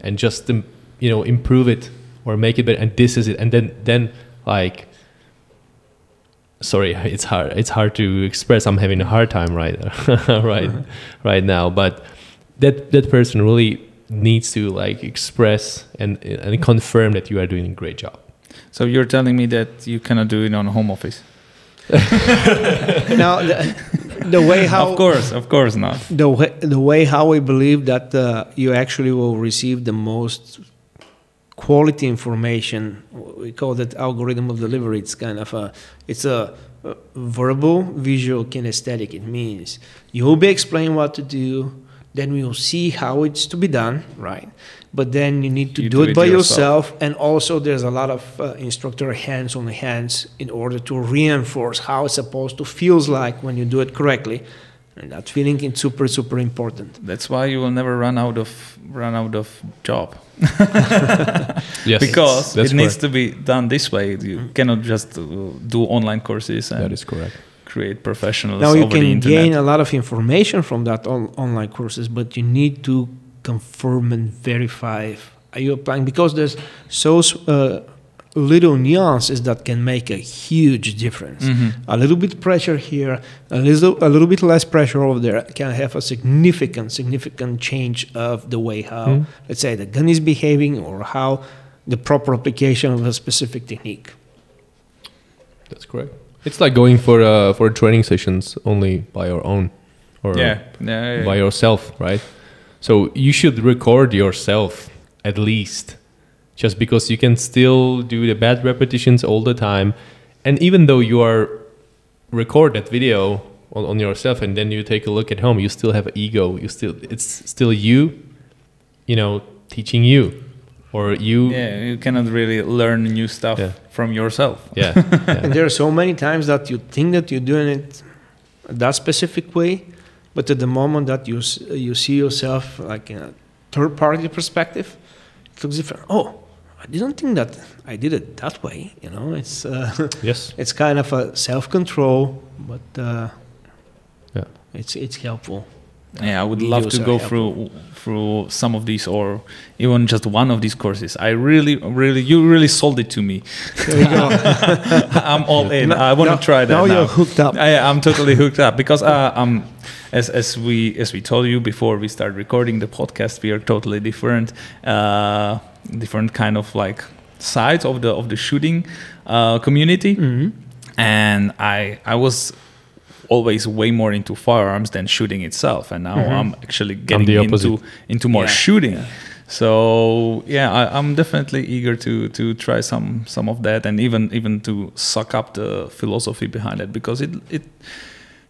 and just um, you know improve it or make it better and this is it. And then then like sorry it's hard it's hard to express i'm having a hard time right right right now but that that person really needs to like express and and confirm that you are doing a great job So you're telling me that you cannot do it on home office? now the, the way how of course, of course not. the way, the way how we believe that uh, you actually will receive the most quality information. We call that algorithm of delivery. It's kind of a it's a, verbal, visual, kinesthetic. It means you'll be explaining what to do, then we'll see how it's to be done, right? But then you need to You do, do it it by yourself. yourself, and also there's a lot of uh, instructor hands on the hands in order to reinforce how it's supposed to feels like when you do it correctly, and that feeling is super super important. That's why you will never run out of run out of job Yes, because it needs correct. to be done this way. You cannot just uh, do online courses and That is correct. create professionals now you over can internet. gain a lot of information from that on- online courses but you need to confirm and verify are you applying because there's so uh, little nuances that can make a huge difference Mhm. a little bit pressure here a little a little bit less pressure over there can have a significant significant change of the way how Hmm. let's say the gun is behaving or how the proper application of a specific technique That's correct. It's like going for uh, for training sessions only by your own, or Yeah, yeah, yeah. by yourself, right? So you should record yourself at least, just because you can still do the bad repetitions all the time, and even though you are record that video on, on yourself and then you take a look at home, you still have ego. You still it's still you, you know, teaching you, or you. yeah, you cannot really learn new stuff Yeah. from yourself. Yeah, yeah. And there are so many times that you think that you're doing it that specific way, but at the moment that you you see yourself like in a third party perspective, it looks different. Oh, I didn't think that I did it that way. You know, it's uh, yes. it's kind of a self control, but uh, Yeah. it's it's helpful. Yeah, I would love to go helpful. through through some of these or even just one of these courses. I really, really, you really sold it to me. There you go. I'm all in. No- I want to now- try that now now. you're hooked up. I, I'm totally hooked up because uh, um, as as we as we told you before we start recording the podcast, we are totally different, uh, different kind of like sides of the of the shooting uh, community, Mhm. and I I was always way more into firearms than shooting itself, and now I'm actually getting the into into more Yeah, shooting. So yeah, I, I'm definitely eager to to try some some of that, and even even to suck up the philosophy behind it because it it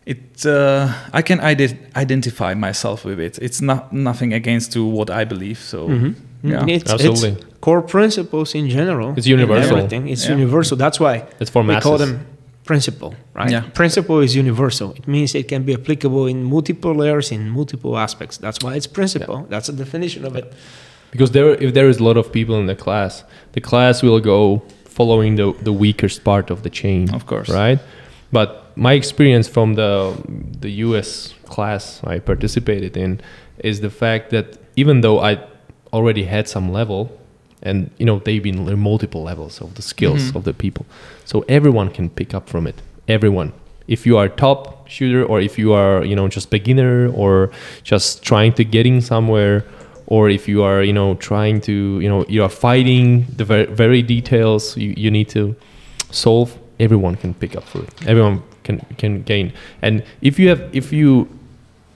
it uh, I can ide- identify myself with it. It's not nothing against to what I believe. So Mhm. Yeah, It's, Absolutely. it's core principles in general. It's universal. everything. It's Yeah. universal. That's why It's for we call them principle, right? Yeah. Principle is universal. It means it can be applicable in multiple layers, in multiple aspects. That's why it's principle. That's the definition of it. because there if there is a lot of people in the class the class will go following the the weakest part of the chain Of course. right but my experience from the the US class I participated in is the fact that even though I already had some level and you know they've been multiple levels of the skills Mhm. of the people. So everyone can pick up from it. Everyone. If you are top shooter or if you are you know just beginner or just trying to getting somewhere or if you are you know trying to you know you are fighting the very, very details you, you need to solve everyone can pick up for it. Everyone can can gain. And if you have if you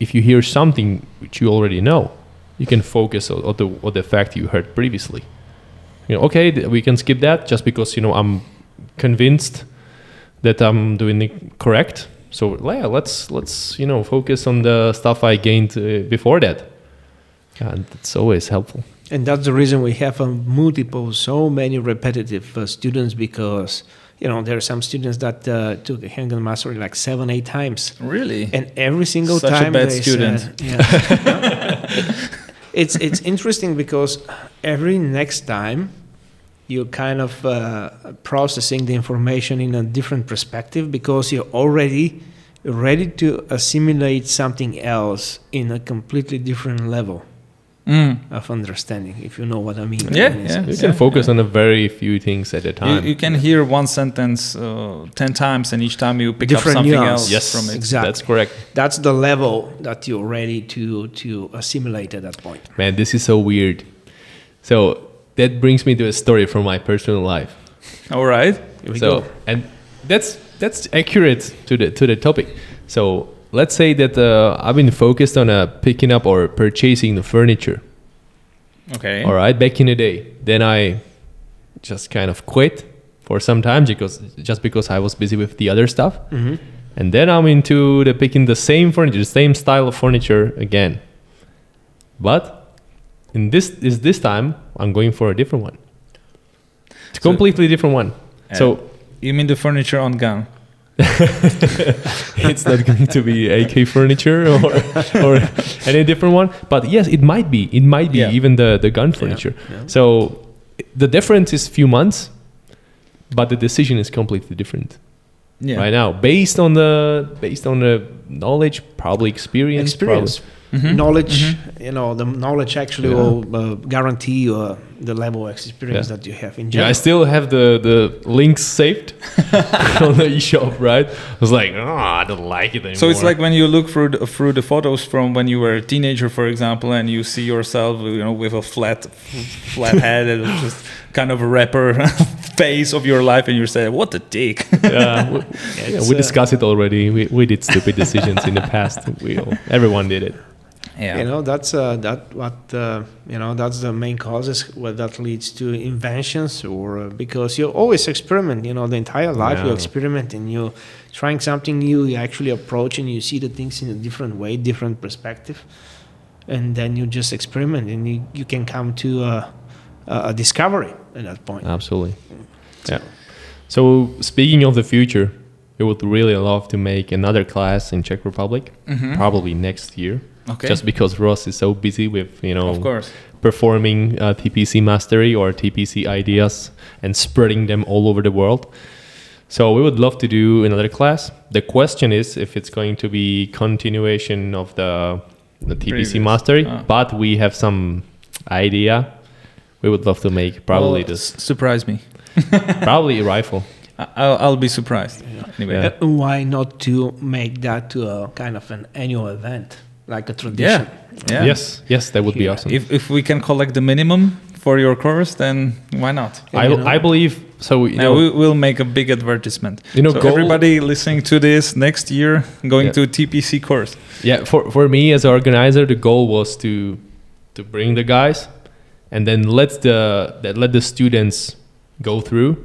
if you hear something which you already know you can focus on, on the on the fact you heard previously you know okay th- we can skip that just because you know i'm convinced that i'm doing it correct so yeah let's let's you know focus on the stuff i gained uh, before that and it's always helpful And that's the reason we have a multiple, so many repetitive uh, students because, you know, there are some students that uh, took the handgun mastery like seven, eight times. really. And every single Such a time bad they student. said- yeah. it's it's interesting because every next time you're kind of uh, processing the information in a different perspective because you're already ready to assimilate something else in a completely different level Mm. of understanding if you know what i mean Yeah, yeah. you can focus on a very few things at a time you can hear one sentence uh, ten times, and each time you pick up something nuance. else yes from it. Exactly. that's correct that's the level that you're ready to to assimilate at that point Man, this is so weird. So that brings me to a story from my personal life. All right. Here we so go. and that's that's accurate to the to the topic. So let's say that uh, I've been focused on uh, picking up or purchasing the furniture. Okay. All right, back in the day. Then I just kind of quit for some time because just because I was busy with the other stuff. Mhm. And then I'm into the picking the same furniture, the same style of furniture again. But in this is this time I'm going for a different one. It's a So- completely different one. so You mean the furniture on gun? it's not going to be AK furniture or or any different one. But yes, it might be. It might be Yeah. even the the gun furniture. yeah. So the difference is few months, but the decision is completely different Yeah. right now, based on the based on the knowledge, probably experience, Experience, Mhm. knowledge. Mhm. You know, the knowledge actually Yeah. will uh, guarantee uh, the level of experience Yeah. that you have in Yeah, general. I still have the the links saved on the eShop, right? I was like, oh, I don't like it anymore. So it's like when you look through the, through the photos from when you were a teenager, for example, and you see yourself, you know, with a flat, flat head and just kind of a rapper face of your life, and you say, "What a dick!" yeah, we, yeah, It's, we uh, discussed it already. We, we did stupid decisions in the past. We all, everyone did it. Yeah. You know, that's uh, that what uh, you know. That's the main causes what that leads to inventions, or uh, because you always experiment. You know, the entire life you Yeah. experiment and you trying something new. You actually approach and you see the things in a different way, different perspective, and then you just experiment and you, you can come to a, a discovery at that point. Absolutely. Yeah. So speaking of the future, we would really love to make another class in Czech Republic, Mhm. probably next year. Okay. Just because Ross is so busy with you know of course. performing uh, TPC mastery or TPC ideas and spreading them all over the world. So we would love to do another class. The question is if it's going to be continuation of the the TPC Previous. mastery, Ah. but we have some idea. We would love to make probably Well, this surprise me. probably a rifle. I- I'll, I'll be surprised. Anyway. Yeah. Uh, why not to make that to a kind of an annual event, like a tradition? Yeah. Yes, yes, that would be awesome. If if we can collect the minimum for your course, then why not? I, you know- I believe so. You Yeah, know, we will make a big advertisement. You know, so everybody listening to this next year going Yeah. to TPC course. yeah, for for me as an organizer, the goal was to to bring the guys, and then let the that let the students go through,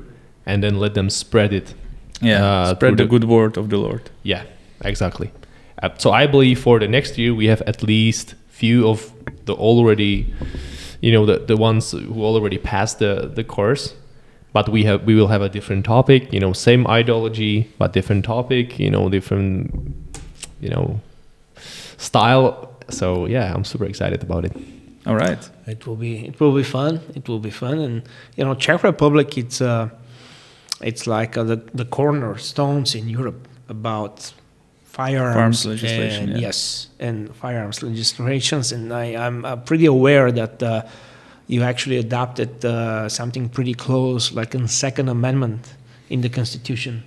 and then let them spread it. Yeah, Uh, spread the the- good word of the Lord. Yeah, exactly. Uh, so I believe for the next year we have at least few of the already, you know, the the ones who already passed the the course. But we have we will have a different topic, you know, same ideology but different topic, you know, different, you know, style. So yeah, I'm super excited about it. All right. It will be it will be fun. It will be fun, and you know, Czech Republic. It's uh, it's like uh, the the cornerstones in Europe about firearms, Firearms legislation, and yeah. yes, and firearms legislations. And I, I'm uh, pretty aware that uh, you actually adopted uh, something pretty close, like a Second Amendment in the Constitution.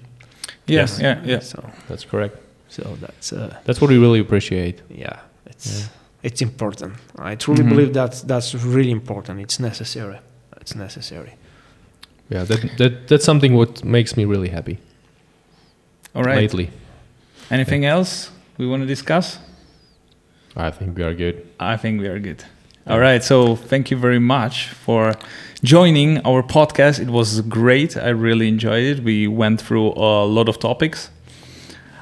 Yes. yeah, yeah. So That's correct. so that's uh, That's what we really appreciate. yeah, it's it's important. I truly Mhm. believe that that's really important. It's necessary. It's necessary. Yeah, that, that that's something what makes me really happy All right. lately. Anything else we want to discuss? I think we are good. I think we are good. All right. So thank you very much for joining our podcast. It was great. I really enjoyed it. We went through a lot of topics.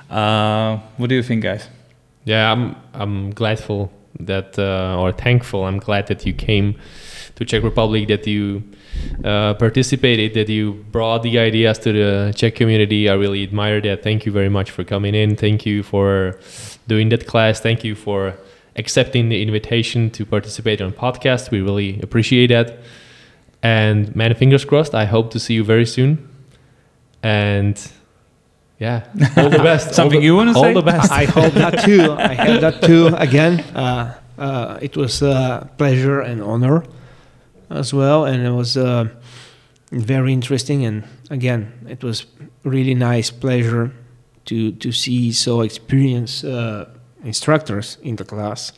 Uh, what do you think, guys? Yeah, I'm I'm gladful that uh, or thankful. I'm glad that you came to Czech Republic, that you uh, participated, that you brought the ideas to the Czech community. I really admire that. Thank you very much for coming in. Thank you for doing that class. Thank you for accepting the invitation to participate on podcast. We really appreciate that. And man, fingers crossed. I hope to see you very soon. And yeah, all the best. Something the- you wanna say? all the best. I hope that too. I hope that too. Again, uh, uh, it was a pleasure and honor as well, and it was uh, very interesting. And again, it was really nice pleasure to to see so experienced uh, instructors in the class,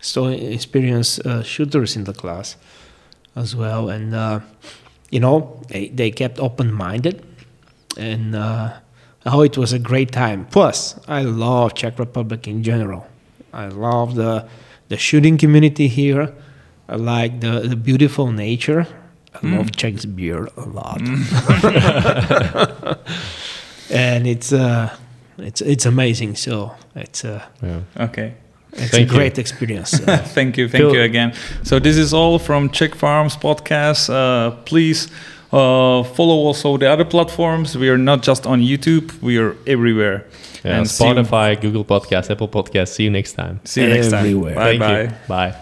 so experienced uh, shooters in the class as well, and uh, you know they, they kept open minded and. Uh, Oh, it was a great time. Plus, I love Czech Republic in general. I love the the shooting community here, I like the, the beautiful nature. I love Czech's beer a lot, and it's uh, it's it's amazing. So it's uh, Yeah. Okay. it's Thank a you. great experience. Uh, Thank you, thank Phil- you again. So this is all from Czech Farms podcast. Uh, please uh, follow also the other platforms. We are not just on YouTube; we are everywhere. Yeah, see you- Spotify, Google Podcast, Apple Podcast. See you next time. See you next time. Everywhere. Bye Thank bye. you. Bye.